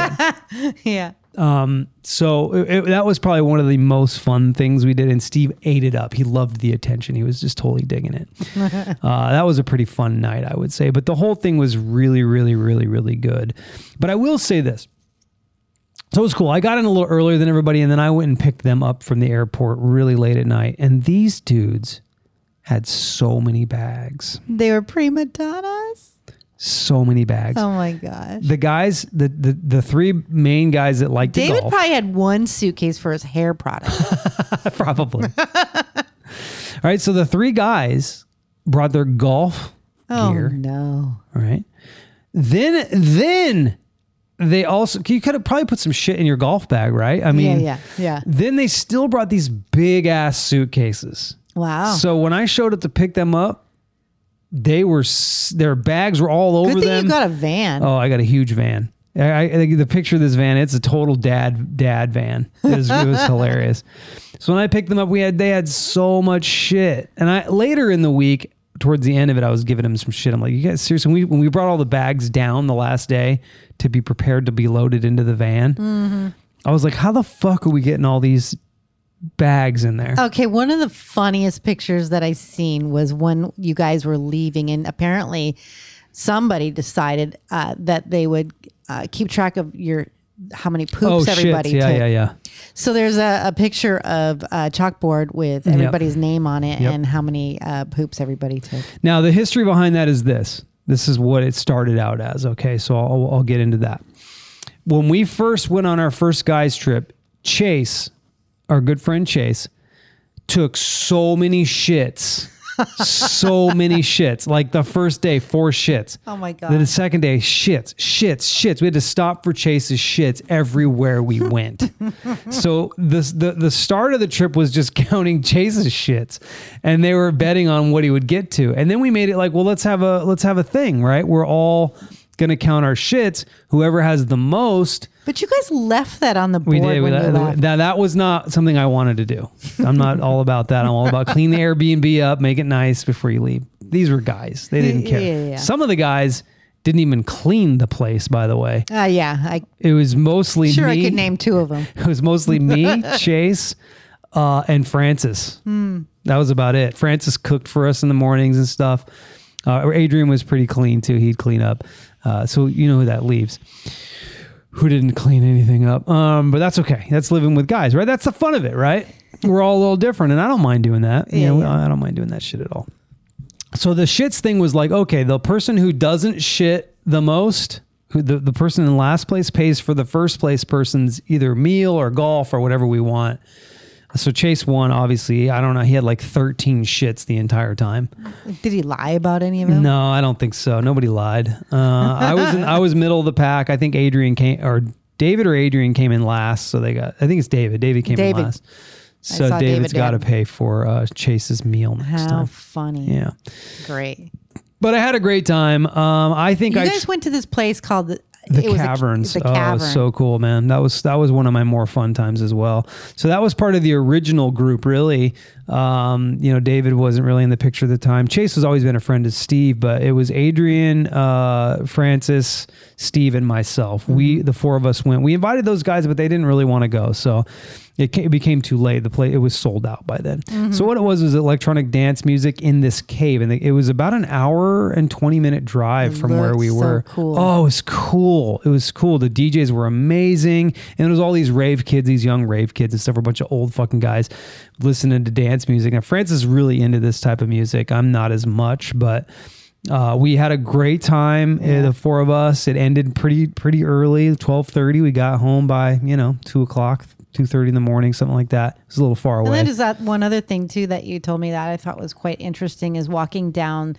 A: then.
B: yeah.
A: Um, so it, it- that was probably one of the most fun things we did, and Steve ate it up. He loved the attention. He was just totally digging it. uh, that was a pretty fun night, I would say. But the whole thing was really, really, really, really good. But I will say this. So it was cool. I got in a little earlier than everybody, and then I went and picked them up from the airport really late at night. And these dudes had so many bags,
B: They were prima donnas.
A: So many bags.
B: Oh my gosh.
A: The guys, the, the the three main guys that like to
B: David
A: golf,
B: probably had one suitcase for his hair product.
A: probably. All right, so the three guys brought their golf
B: oh
A: gear.
B: no.
A: All right, then then they also you could have probably put some shit in your golf bag, right? I mean,
B: yeah, yeah, yeah.
A: Then they still brought these big ass suitcases.
B: Wow.
A: So when I showed up to pick them up, they were their bags were all over
B: Good thing
A: them.
B: you got a van.
A: oh, I got a huge van. I, I the picture of this van, it's a total dad dad van. It was, it was hilarious. So when I picked them up, we had they had so much shit. And I later in the week, towards the end of it, I was giving them some shit. I'm like, you guys seriously? When we, when we brought all the bags down the last day to be prepared to be loaded into the van, mm-hmm. I was like, how the fuck are we getting all these bags in there?
B: Okay, one of the funniest pictures that I seen was when you guys were leaving, and apparently somebody decided uh, that they would uh, keep track of your how many poops
A: oh
B: everybody
A: shit! Yeah,
B: took.
A: yeah, yeah.
B: So there's a, a picture of a chalkboard with everybody's name on it
A: Yep.
B: and how many uh, poops everybody took.
A: Now, the history behind that is this. This is what it started out as. Okay, so I'll, I'll get into that. When we first went on our first guys trip, Chase, our good friend Chase, took so many shits. so many shits. Like the first day, four shits.
B: Oh my god.
A: Then the second day, shits, shits, shits. We had to stop for Chase's shits everywhere we went. so the, the the start of the trip was just counting Chase's shits, and they were betting on what he would get to. And then we made it like, well, let's have a let's have a thing, right? We're all gonna count our shits. Whoever has the most,
B: But you guys left that on the board
A: we did.
B: when
A: We-
B: you
A: that,
B: left.
A: that that was not something I wanted to do. I'm not all about that. I'm all about clean the Airbnb up, make it nice before you leave. These were guys. They didn't care.
B: Yeah, yeah, yeah.
A: Some of the guys didn't even clean the place, by the way.
B: Uh, yeah, I
A: It was mostly
B: sure
A: me.
B: I could name two of them.
A: It was mostly me, Chase, uh, and Francis.
B: Hmm.
A: That was about it. Francis cooked for us in the mornings and stuff. Uh, Adrian was pretty clean too. He'd clean up. Uh, so you know who that leaves. Who didn't clean anything up. Um, but that's okay. That's living with guys, right? That's the fun of it, right? We're all a little different, and I don't mind doing that. You know,
B: yeah.
A: I don't mind doing that shit at all. So the shits thing was like, okay, the person who doesn't shit the most, who the, the person in last place pays for the first place person's either meal or golf or whatever we want. So Chase won, obviously. I don't know. He had like 13 shits the entire time.
B: Did he lie about any of them?
A: No, I don't think so. Nobody lied. Uh, I was in, I was middle of the pack. I think Adrian came or David or Adrian came in last, so they got. I think it's David. David came
B: David.
A: in last. So David's
B: David
A: got to pay for uh, Chase's meal next
B: How
A: time.
B: funny!
A: Yeah,
B: Great.
A: but I had a great time. Um, I think
B: You
A: I
B: guys went to this place called the, was a-
A: caverns.
B: the
A: oh, it was so cool, man. That was that was one of my more fun times as well. So that was part of the original group, really. Um, you know, David wasn't really in the picture at the time. Chase has always been a friend of Steve, but it was Adrian, uh, Francis, Steve, and myself.
B: Mm-hmm.
A: We the four of us went. We invited those guys, but they didn't really want to go. So it, ca- it became too late. The play it was sold out by then.
B: Mm-hmm.
A: So what it was was electronic dance music in this cave, and it was about an hour and twenty minute drive from where we
B: so
A: were.
B: cool.
A: Oh, it was cool. It was cool. The DJs were amazing. And it was all these rave kids, these young rave kids and stuff, were a bunch of old fucking guys listening to dance music. And Francis is really into this type of music. I'm not as much, but uh, we had a great time, uh, the four of us. It ended pretty pretty early, 1230. We got home by, you know, 2 o'clock, 2.30 in the morning, something like that. It was a little far away.
B: And then is that one other thing too that you told me that I thought was quite interesting is walking down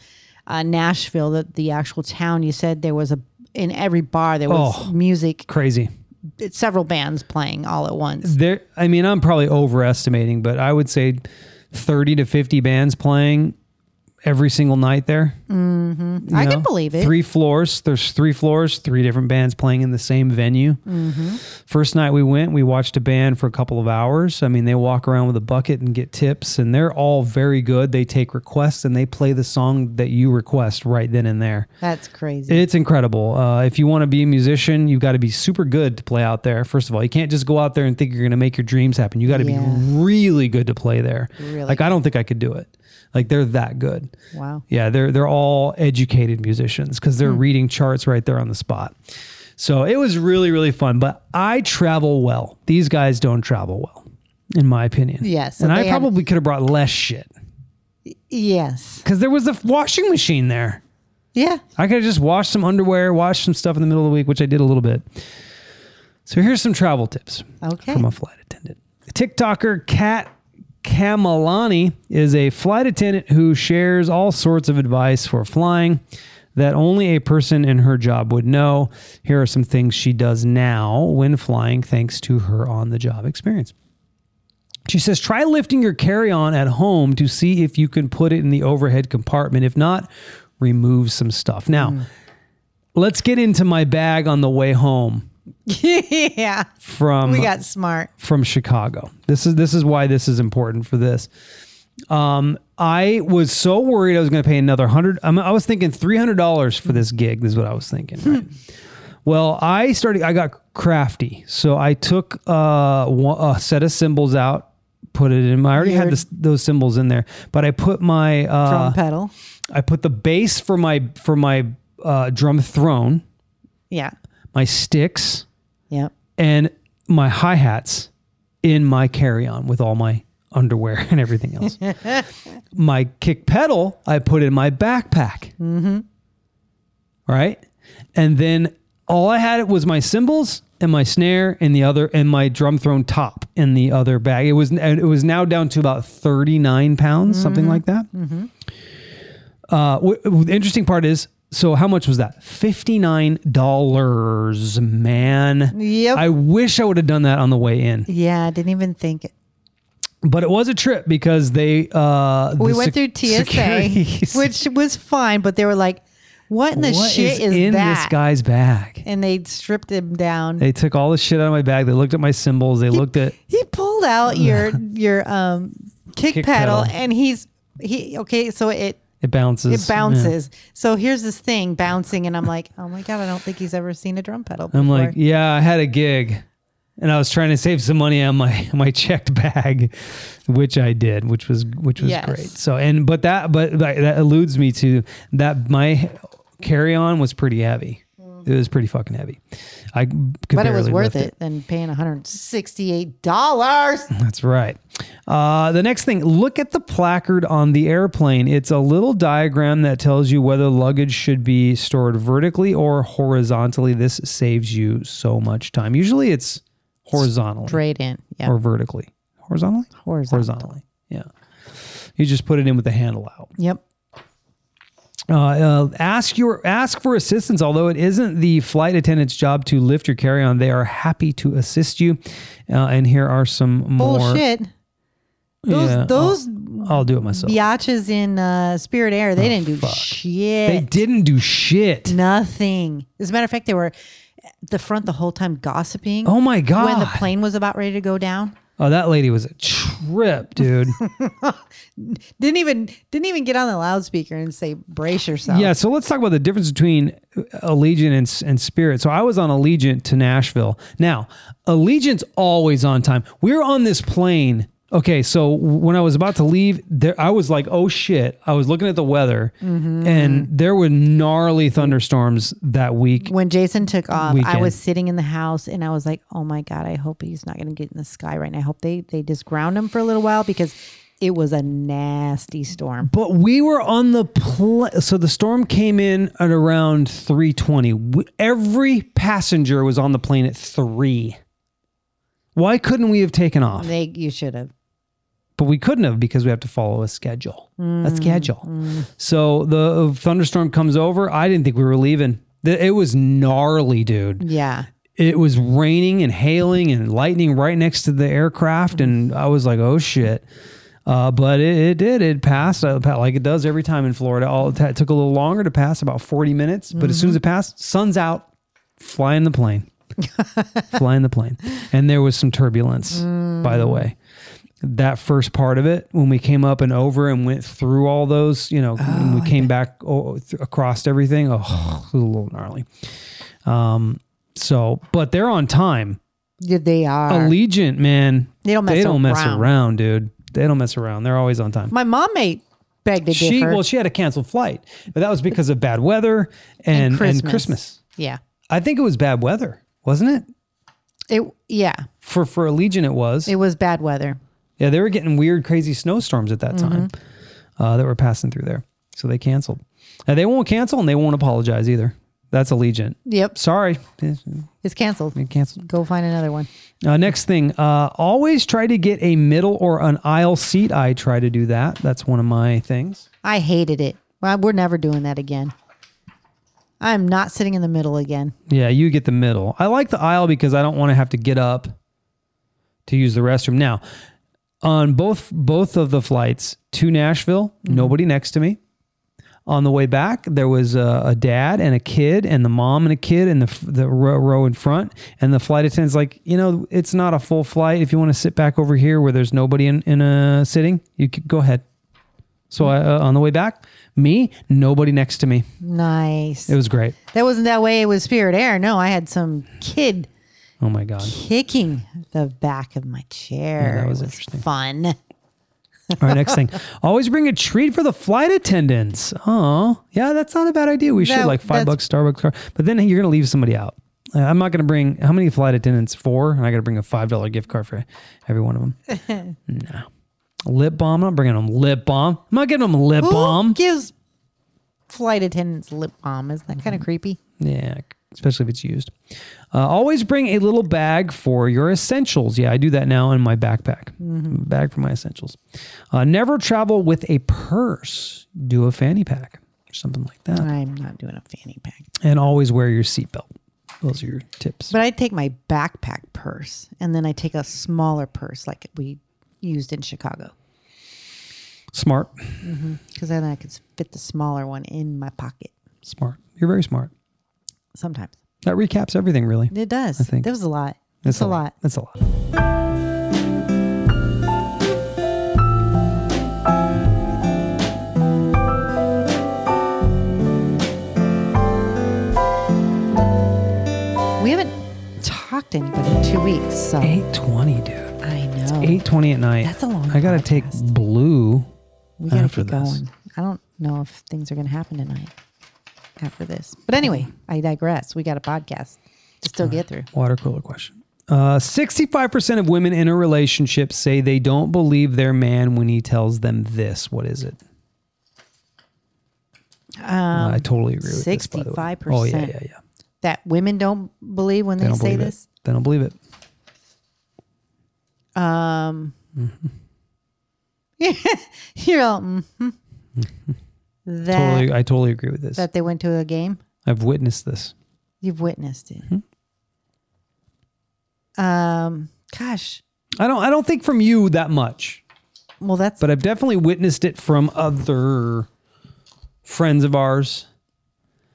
B: uh, Nashville, the, the actual town. You said there was a in every bar there was
A: Oh.
B: music,
A: Crazy.
B: several bands playing all at once.
A: there i mean i'm probably overestimating but i would say 30 to 50 bands playing every single night there.
B: Mm-hmm. I
A: You
B: can believe it.
A: Three floors. There's three floors, three different bands playing in the same venue.
B: Mm-hmm.
A: First night we went, we watched a band for a couple of hours. I mean, they walk around with a bucket and get tips, and they're all very good. They take requests and they play the song that you request right then and there.
B: That's crazy.
A: It's incredible. Uh, if you want to be a musician, you've got to be super good to play out there. First of all, you can't just go out there and think you're going to make your dreams happen. You got to
B: Yeah.
A: be really good to play there.
B: Really
A: like I don't think I could do it. Like they're that good.
B: wow.
A: Yeah, they're they're all educated musicians because they're hmm. reading charts right there on the spot. So it was really really fun. But I travel well. These guys don't travel well, in my opinion.
B: Yes, so
A: and I probably could have brought less shit
B: Yes.
A: because there was a washing machine there.
B: Yeah.
A: I could have just washed some underwear, washed some stuff in the middle of the week, which I did a little bit. So here's some travel tips
B: Okay.
A: from a flight attendant. TikToker Kat Kamalani is a flight attendant who shares all sorts of advice for flying that only a person in her job would know. Here are some things she does now when flying, thanks to her on the job experience. She says, try lifting your carry on at home to see if you can put it in the overhead compartment. If not, remove some stuff. Now, hmm. let's get into my bag on the way home
B: yeah.
A: from
B: We got smart.
A: from Chicago. This is this is why this is important for this. Um, I was so worried I was going to pay another hundred. I was thinking three hundred dollars for this gig. This is what I was thinking. Right? well, I started. I got crafty, so I took uh, one, a set of cymbals out, put it in. my I already had this, those cymbals in there, but I put my uh,
B: Drum pedal.
A: I put the bass for my for my uh, drum throne,
B: Yeah.
A: My sticks,
B: Yep.
A: and my hi hats in my carry on with all my underwear and everything else. my kick pedal I put in my backpack. Mm-hmm. Right, and then all I had was my cymbals and my snare and the other and my drum throne top in the other bag. It was it was now down to about thirty nine pounds, something like that. Uh, w- w- the interesting part is, so how much was that? Fifty nine dollars, man.
B: Yep.
A: I wish I would have done that on the way in,
B: Yeah. I didn't even think it.
A: but it was a trip because they. Uh,
B: We
A: the
B: went
A: sec-
B: through TSA, which was fine, but they were like, what in the
A: What
B: shit is,
A: in
B: that?
A: this guy's bag?
B: and they stripped him down.
A: They took all the shit out of my bag. They looked at my cymbals. They looked at.
B: he pulled out your your um kick,
A: Kick
B: pedal,
A: pedal.
B: and he's he okay so it
A: It bounces.
B: it bounces so here's this thing bouncing and i'm like oh my god i don't think he's ever seen a drum pedal
A: Yeah. I'm like, yeah, I had a gig, and I was trying to save some money on my my checked bag, which I did, which was which was
B: Yes.
A: great. So and but that but that that alludes me to that my carry on was pretty heavy. It was pretty fucking heavy. I could
B: but it was worth
A: lift
B: it than paying $168
A: That's right. Uh, the next thing, look at the placard on the airplane. It's a little diagram that tells you whether luggage should be stored vertically or horizontally. This saves you so much time. Usually it's horizontally
B: straight in yeah
A: or vertically. Horizontally?
B: Horizontal.
A: Horizontally. Yeah. You just put it in with the handle out.
B: yep
A: Uh, uh, ask your ask for assistance. Although it isn't the flight attendant's job to lift your carry on, they are happy to assist you. Uh, and here are some more.
B: bullshit those
A: Yeah,
B: those
A: I'll, I'll do it myself.
B: biatches in uh, spirit air they didn't do
A: fuck.
B: shit
A: They didn't do shit.
B: nothing as a matter of fact they were at the front the whole time gossiping
A: Oh my god.
B: when the plane was about ready to go down
A: Oh, that lady was a trip, dude.
B: didn't even didn't even get on the loudspeaker and say brace yourself.
A: yeah, so let's talk about the difference between Allegiant and, and Spirit. So I was on Allegiant to Nashville. Now, Allegiant's always on time. We were on this plane. Okay, so when I was about to leave, there I was like, "Oh shit!" I was looking at the weather, mm-hmm. and there were gnarly thunderstorms that week.
B: When Jason took off, I was sitting in the house and I was like, "Oh my god, I hope he's not going to get in the sky right now. I hope they they just ground him for a little while because it was a nasty storm."
A: But we were on the pl- so the storm came in at around 3:20. Every passenger was on the plane at 3. Why couldn't we have taken off?
B: They you should have.
A: But we couldn't have because we have to follow a schedule. A mm, schedule. Mm. So the uh, thunderstorm comes over. I didn't think we were leaving. It was gnarly, dude.
B: Yeah.
A: It was raining and hailing and lightning right next to the aircraft and I was like, "Oh shit." Uh, but it, it did. It passed uh, like it does every time in Florida. All it took a little longer to pass, about forty minutes. But as soon as mm-hmm. it passed, sun's out, flying the plane, flying the plane, and there was some turbulence. By the mm. way, that first part of it, when we came up and over and went through all those, you know, when we came back oh, th- across everything, oh, it was a little gnarly. Um, so, but they're on time.
B: Yeah, they are.
A: Allegiant, man.
B: They don't mess
A: they don't mess
B: around.
A: around, dude. They don't mess around. They're always on time.
B: My mom made beg to
A: She
B: differ.
A: well, she had a canceled flight, but that was because of bad weather and and Christmas.
B: Christmas. yeah.
A: I think it was bad weather, wasn't it?
B: It yeah.
A: For for Allegiant, it was.
B: It was bad weather.
A: Yeah, they were getting weird, crazy snowstorms at that
B: Mm-hmm.
A: time uh, that were passing through there, so they canceled. And they won't cancel, and they won't apologize either. That's Allegiant.
B: Yep.
A: Sorry,
B: It's canceled.
A: they canceled.
B: Go find another one.
A: Uh, next thing, uh, always try to get a middle or an aisle seat. I try to do that. That's one of my things.
B: I hated it. Well, we're never doing that again. I'm not sitting in the middle again.
A: Yeah, you get the middle. I like the aisle because I don't want to have to get up to use the restroom. Now, on both both of the flights to Nashville, nobody next to me. On the way back, there was a, a dad and a kid, and the mom and a kid in the the row, row in front. And the flight attendant's like, you know, it's not a full flight. If you want to sit back over here where there's nobody in in a sitting, you could go ahead. So I, uh, on the way back, me, nobody next to me.
B: Nice.
A: It was great.
B: that wasn't that way with Spirit Air. No, I had some kid
A: Oh my god.
B: kicking the back of my chair.
A: Yeah, that was
B: it
A: interesting.
B: Fun.
A: All right, next thing. Always bring a treat for the flight attendants. Oh, yeah, that's not a bad idea. We should like five bucks Starbucks card, but then you're gonna leave somebody out. Uh, I'm not gonna bring how many flight attendants? Four, and I gotta bring a five dollar gift card for every one of them. no, lip balm. I'm not bringing them lip balm. I'm not getting them lip
B: Who
A: balm.
B: gives flight attendants lip balm? Isn't that kind of creepy?
A: Yeah, especially if it's used. Uh, always bring a little bag for your essentials. Yeah, I do that now in my backpack. Bag for my essentials. Uh, never travel with a purse. Do a fanny pack or something like that.
B: I'm not doing a fanny pack.
A: And always wear your seatbelt. Those are your tips.
B: But I take my backpack purse and then I take a smaller purse like we used in Chicago
A: Smart.
B: because then I could fit the smaller one in my pocket
A: Smart. You're very smart.
B: sometimes.
A: That recaps everything, really.
B: It does.
A: I think.
B: That was a lot.
A: That's
B: That's a lot.
A: That's a lot.
B: We haven't talked to anybody in two weeks, so
A: 820, dude.
B: I know
A: 820 at night.
B: That's a long
A: I gotta take blue.
B: we gotta
A: after
B: keep
A: this.
B: going. I don't know if things are gonna happen tonight after this. But anyway, I digress. We got a podcast to still get through.
A: Water cooler question. Uh, 65% of women in a relationship say they don't believe their man when he tells them this. What is it? Uh, I totally agree with this. by the way.
B: 65%.
A: Oh, yeah, yeah, yeah.
B: That women don't believe when they,
A: They
B: say this.
A: it. They don't believe it.
B: Um, you're all, mhm. that
A: Totally, I totally agree with this.
B: that they went to a game.
A: I've witnessed this.
B: You've witnessed it.
A: Mm-hmm.
B: Um, gosh,
A: I don't. I don't think from you that much,
B: well, that's
A: but I've definitely witnessed it from other friends of ours.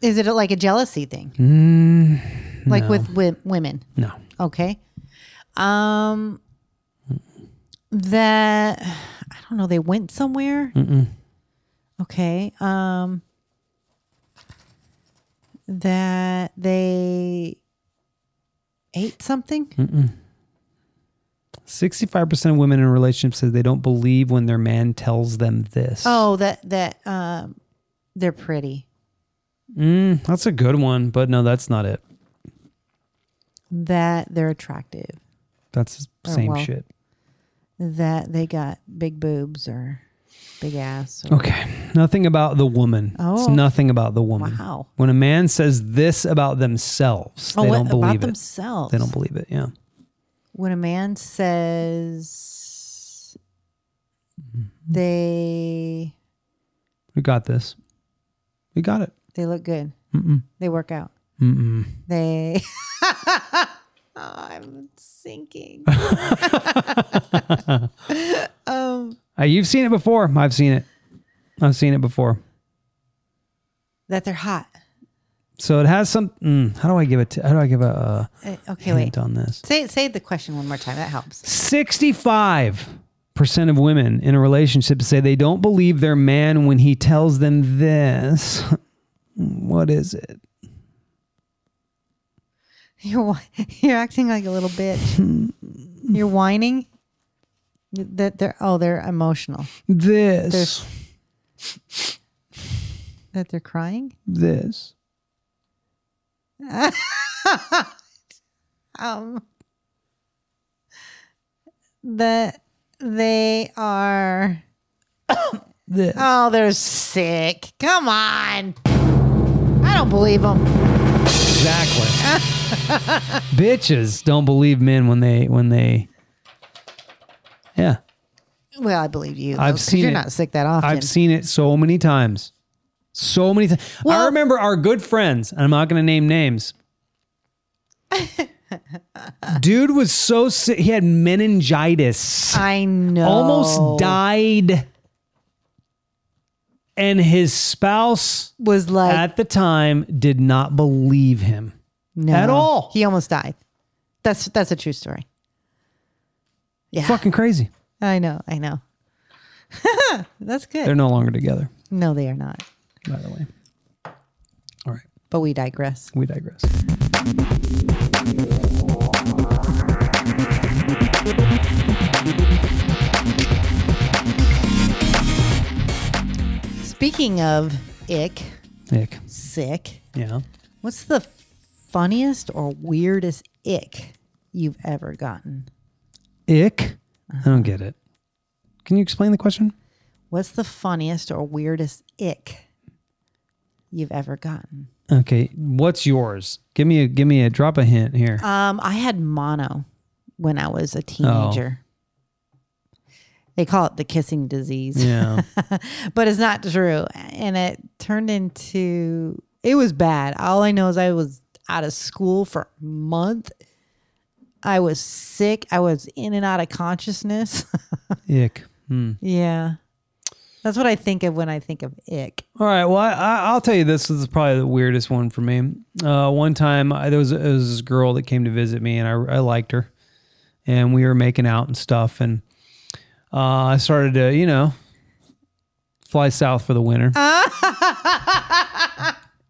B: is it like a jealousy thing?
A: Mm,
B: like with, with women?
A: No.
B: Okay. Um, that I don't know. They went somewhere. Okay. Um, that they ate something.
A: Sixty-five percent of women in relationships relationship says they don't believe when their man tells them this.
B: Oh, that that um, they're pretty.
A: Mm, that's a good one, but no, that's not it.
B: That they're attractive.
A: That's the
B: Oh,
A: same
B: well.
A: shit.
B: That they got big boobs or big ass. Or,
A: Okay, nothing about the woman.
B: Oh.
A: It's nothing about the woman.
B: Wow.
A: When a man says this about themselves,
B: Oh,
A: they don't believe it.
B: themselves?
A: They don't believe it. Yeah.
B: when a man says they
A: We got this. We got it.
B: they look good,
A: Mm-mm.
B: they work out,
A: Mm-mm.
B: they. oh, I'm sinking. um,
A: Uh, you've seen it before. I've seen it. I've seen it before.
B: That they're hot.
A: So it has some. Mm, how do I give it? To, how do I give a,
B: Uh,
A: a
B: okay, wait.
A: hint on this?
B: Say say the question one more time. That helps.
A: Sixty-five percent of women in a relationship say they don't believe their man when he tells them this. what is it?
B: You're you're acting like a little bitch. you're whining. That they're oh they're emotional.
A: This.
B: That they're crying.
A: this.
B: Um. That they are.
A: This.
B: Oh, they're sick. Come on. I don't believe them.
A: Exactly. Bitches don't believe men when they when they. Yeah,
B: Well, I believe you.
A: I've
B: though, 'cause
A: seen
B: You're
A: it.
B: not sick that often.
A: I've seen it so many times. So many times. I
B: Well-
A: remember our good friends, and I'm not going to name names. Dude was so sick. He had meningitis.
B: I know.
A: Almost died. And his spouse
B: Was like
A: at the time did not believe him.
B: no.
A: at all.
B: He almost died. That's that's a true story. Yeah.
A: Fucking crazy.
B: I know. I know. that's good.
A: They're no longer together,
B: no, they are not.
A: by the way. All right.
B: But we digress.
A: We digress.
B: Speaking of ick,
A: Nick.
B: sick,
A: Yeah.
B: what's the funniest or weirdest ick you've ever gotten?
A: Ick? I don't get it. Can you explain the question?
B: What's the funniest or weirdest ick you've ever gotten?
A: Okay. What's yours? Give me a give me a drop a hint here.
B: Um, I had mono when I was a teenager. They call it the kissing disease.
A: yeah.
B: but it's not true. And it turned into it was bad. All I know is I was out of school for a month. I was sick. I was in and out of consciousness.
A: Ick. Hmm.
B: yeah. That's what I think of when I think of ick.
A: All right. Well, I, I, I'll tell you this, this is probably the weirdest one for me. Uh, one time, I, there was, there was this girl that came to visit me, and I, I liked her, and we were making out and stuff, and uh, I started to, you know, fly south for the winter.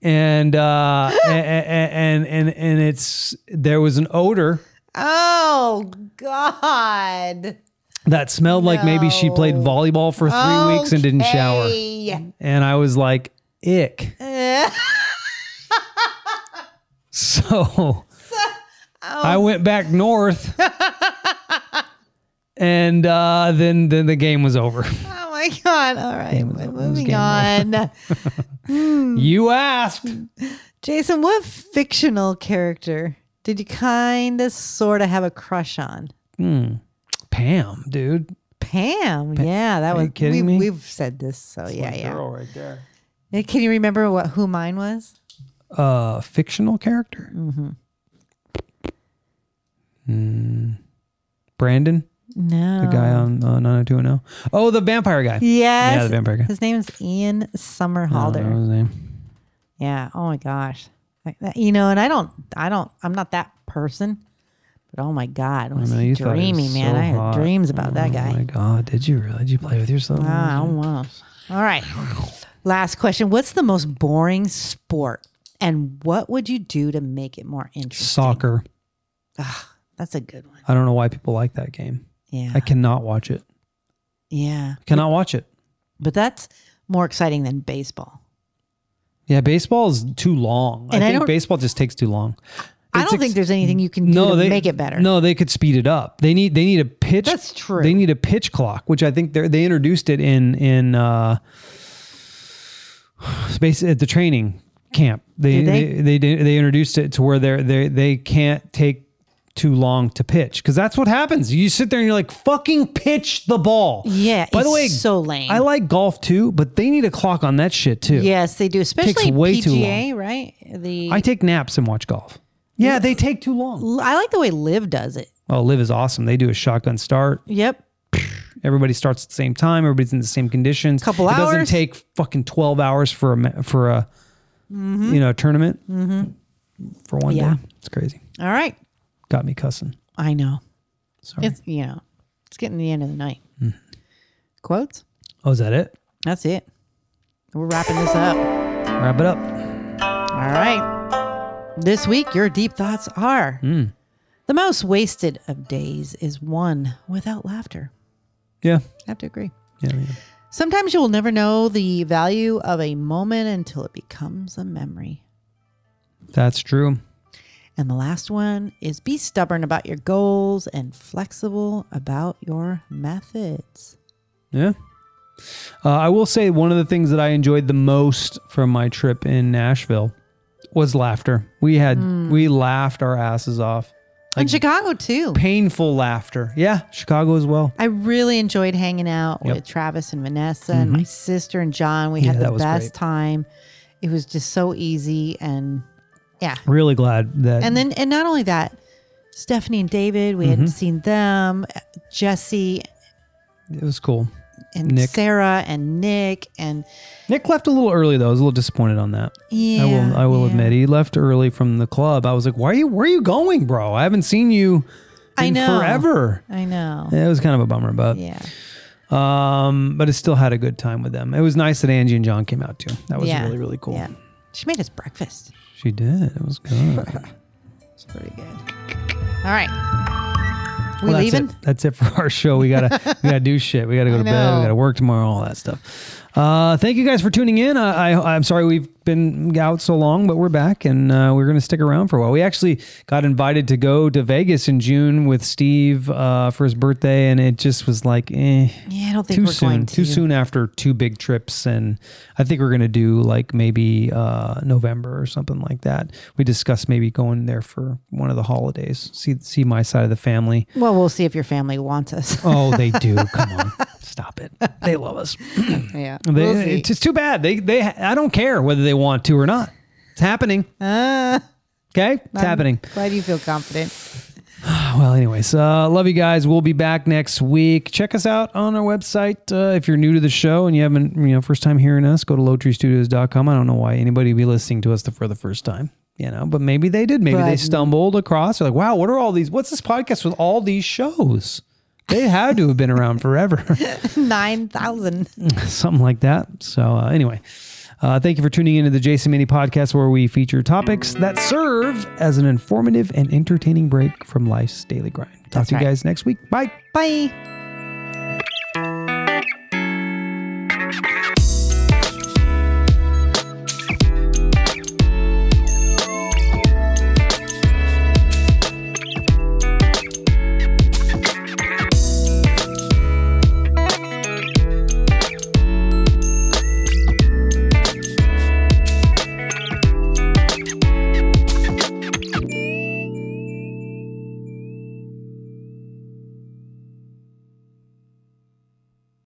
A: and uh, and, and and and it's there was an odor
B: Oh God.
A: that smelled like maybe she played volleyball for three weeks and didn't shower, and I was like, ick. So I went back north, and uh, then then the game was over.
B: Oh my God. All right.
A: Was over. It was
B: Moving on.
A: You asked.
B: Jason, what fictional character did you kind of sort of have a crush on?
A: Pam, dude.
B: Pam. yeah, that
A: are
B: was
A: you kidding
B: we,
A: me?
B: We've said this, so yeah, yeah.
A: Girl right there.
B: Yeah, Can you remember what who mine was?
A: Uh, fictional character.
B: Mm-hmm.
A: Hmm. Brandon,
B: No.
A: the guy on uh, 90210. Oh, the vampire guy.
B: Yes.
A: Yeah, the vampire guy.
B: His name's Ian
A: I don't know his name.
B: Yeah. Oh my gosh. Like that- You know, and I don't, I don't, I'm not that person, but oh my God, was
A: I know,
B: he
A: you thought he
B: dreamy,
A: was
B: man?
A: so
B: I had
A: hot.
B: dreams about that guy.
A: Oh my god, did you really? Did you play with yourself?
B: Ah, almost. All right. Last question. What's the most boring sport? And what would you do to make it more interesting?
A: Soccer.
B: That's a good one.
A: I don't know why people like that game.
B: Yeah.
A: I cannot watch it.
B: yeah.
A: Cannot watch it.
B: But that's more exciting than baseball.
A: Yeah, baseball is too long.
B: And
A: I
B: I
A: think baseball just takes too long.
B: I don't
A: ex-
B: think there's anything you can do
A: no,
B: to
A: they
B: make it better.
A: No, they could speed it up. They need they need a pitch.
B: That's true.
A: They need a pitch clock, which I think they they introduced it in in uh, space at the training camp. They
B: Did they?
A: they? They, they introduced it to where they they they can't take too long to pitch because that's what happens. You sit there and you're like, fucking pitch the ball.
B: Yeah,
A: By the way,
B: so lame.
A: I like golf too, but they need a clock on that shit too.
B: Yes, they do. Especially
A: way too
B: PGA, right? The
A: I take naps and watch golf. Yeah, they take too long.
B: I like the way Liv does it.
A: Oh, Liv is awesome. They do a shotgun start.
B: Yep.
A: everybody starts at the same time. Everybody's in the same conditions.
B: Couple
A: it doesn't take fucking twelve hours for a for a you know tournament for one
B: Mm-hmm. Yeah.
A: day. It's crazy.
B: All right.
A: Got me cussing.
B: I know.
A: Sorry.
B: It's you know, it's getting to the end of the night.
A: Hmm.
B: Quotes.
A: oh, is that it?
B: That's it. We're wrapping this up.
A: Wrap it up.
B: All right. This week, your deep thoughts are
A: Hmm.
B: the most wasted of days is one without laughter.
A: Yeah.
B: I have to agree.
A: Yeah. yeah.
B: Sometimes you will never know the value of a moment until it becomes a memory.
A: That's true.
B: And the last one is be stubborn about your goals and flexible about your methods.
A: Yeah. Uh, I will say one of the things that I enjoyed the most from my trip in Nashville was laughter. We had we laughed our asses off.
B: and Chicago, too.
A: Painful laughter. Yeah, Chicago as well.
B: I really enjoyed hanging out
A: Yep.
B: with Travis and Vanessa and my sister and John. We had the best time. It was just so easy and yeah.
A: Really glad that
B: And then and not only that, Stephanie and David, we
A: Mm-hmm.
B: had seen them, Jesse
A: it was cool.
B: and
A: Nick.
B: Sarah and Nick and
A: Nick left a little early though. I was a little disappointed on that.
B: yeah.
A: I will I will
B: yeah.
A: admit he left early from the club. I was like, "Why are you where are you going, bro? I haven't seen you
B: I
A: in
B: know.
A: forever."
B: I know.
A: It was kind of a bummer, but
B: Yeah.
A: um but I still had a good time with them. It was nice that Angie and John came out too. That was
B: yeah.
A: really really cool.
B: Yeah. She made us breakfast.
A: She did. It was good.
B: It's pretty good. All right. We
A: Well, that's
B: leaving?
A: It. That's it for our show. We gotta we gotta do shit. We gotta go
B: I
A: to bed. We gotta work tomorrow. All that stuff. Uh, thank you guys for tuning in. I, I I'm sorry we've been out so long, but we're back and uh, we're gonna stick around for a while. We actually got invited to go to Vegas in June with Steve uh, for his birthday, and it just was like, eh,
B: Yeah, I don't think
A: too
B: we're
A: soon.
B: going to.
A: Too soon after two big trips, and I think we're gonna do like maybe uh, November or something like that. We discussed maybe going there for one of the holidays. See see my side of the family.
B: Well, we'll see if your family wants us.
A: Oh, they do. Come on, stop it. They love us.
B: yeah.
A: They,
B: we'll
A: it's just too bad. They they I don't care whether they want to or not. It's happening.
B: Uh,
A: Okay, it's happening.
B: Glad you feel confident.
A: Well, anyways, uh, love you guys. We'll be back next week. Check us out on our website. Uh, if you're new to the show and you haven't, you know, first time hearing us, go to lowtreestudios.com. I don't know why anybody would be listening to us the, for the first time, you know, but maybe they did. Maybe they stumbled across. They're like, wow, what are all these? What's this podcast with all these shows? They had to have been around forever.
B: 9,000.
A: something like that. So uh, anyway, uh, thank you for tuning into the Jason Mini podcast, where we feature topics that serve as an informative and entertaining break from life's daily grind. Talk
B: That's
A: to you
B: right.
A: guys next week. Bye.
B: Bye.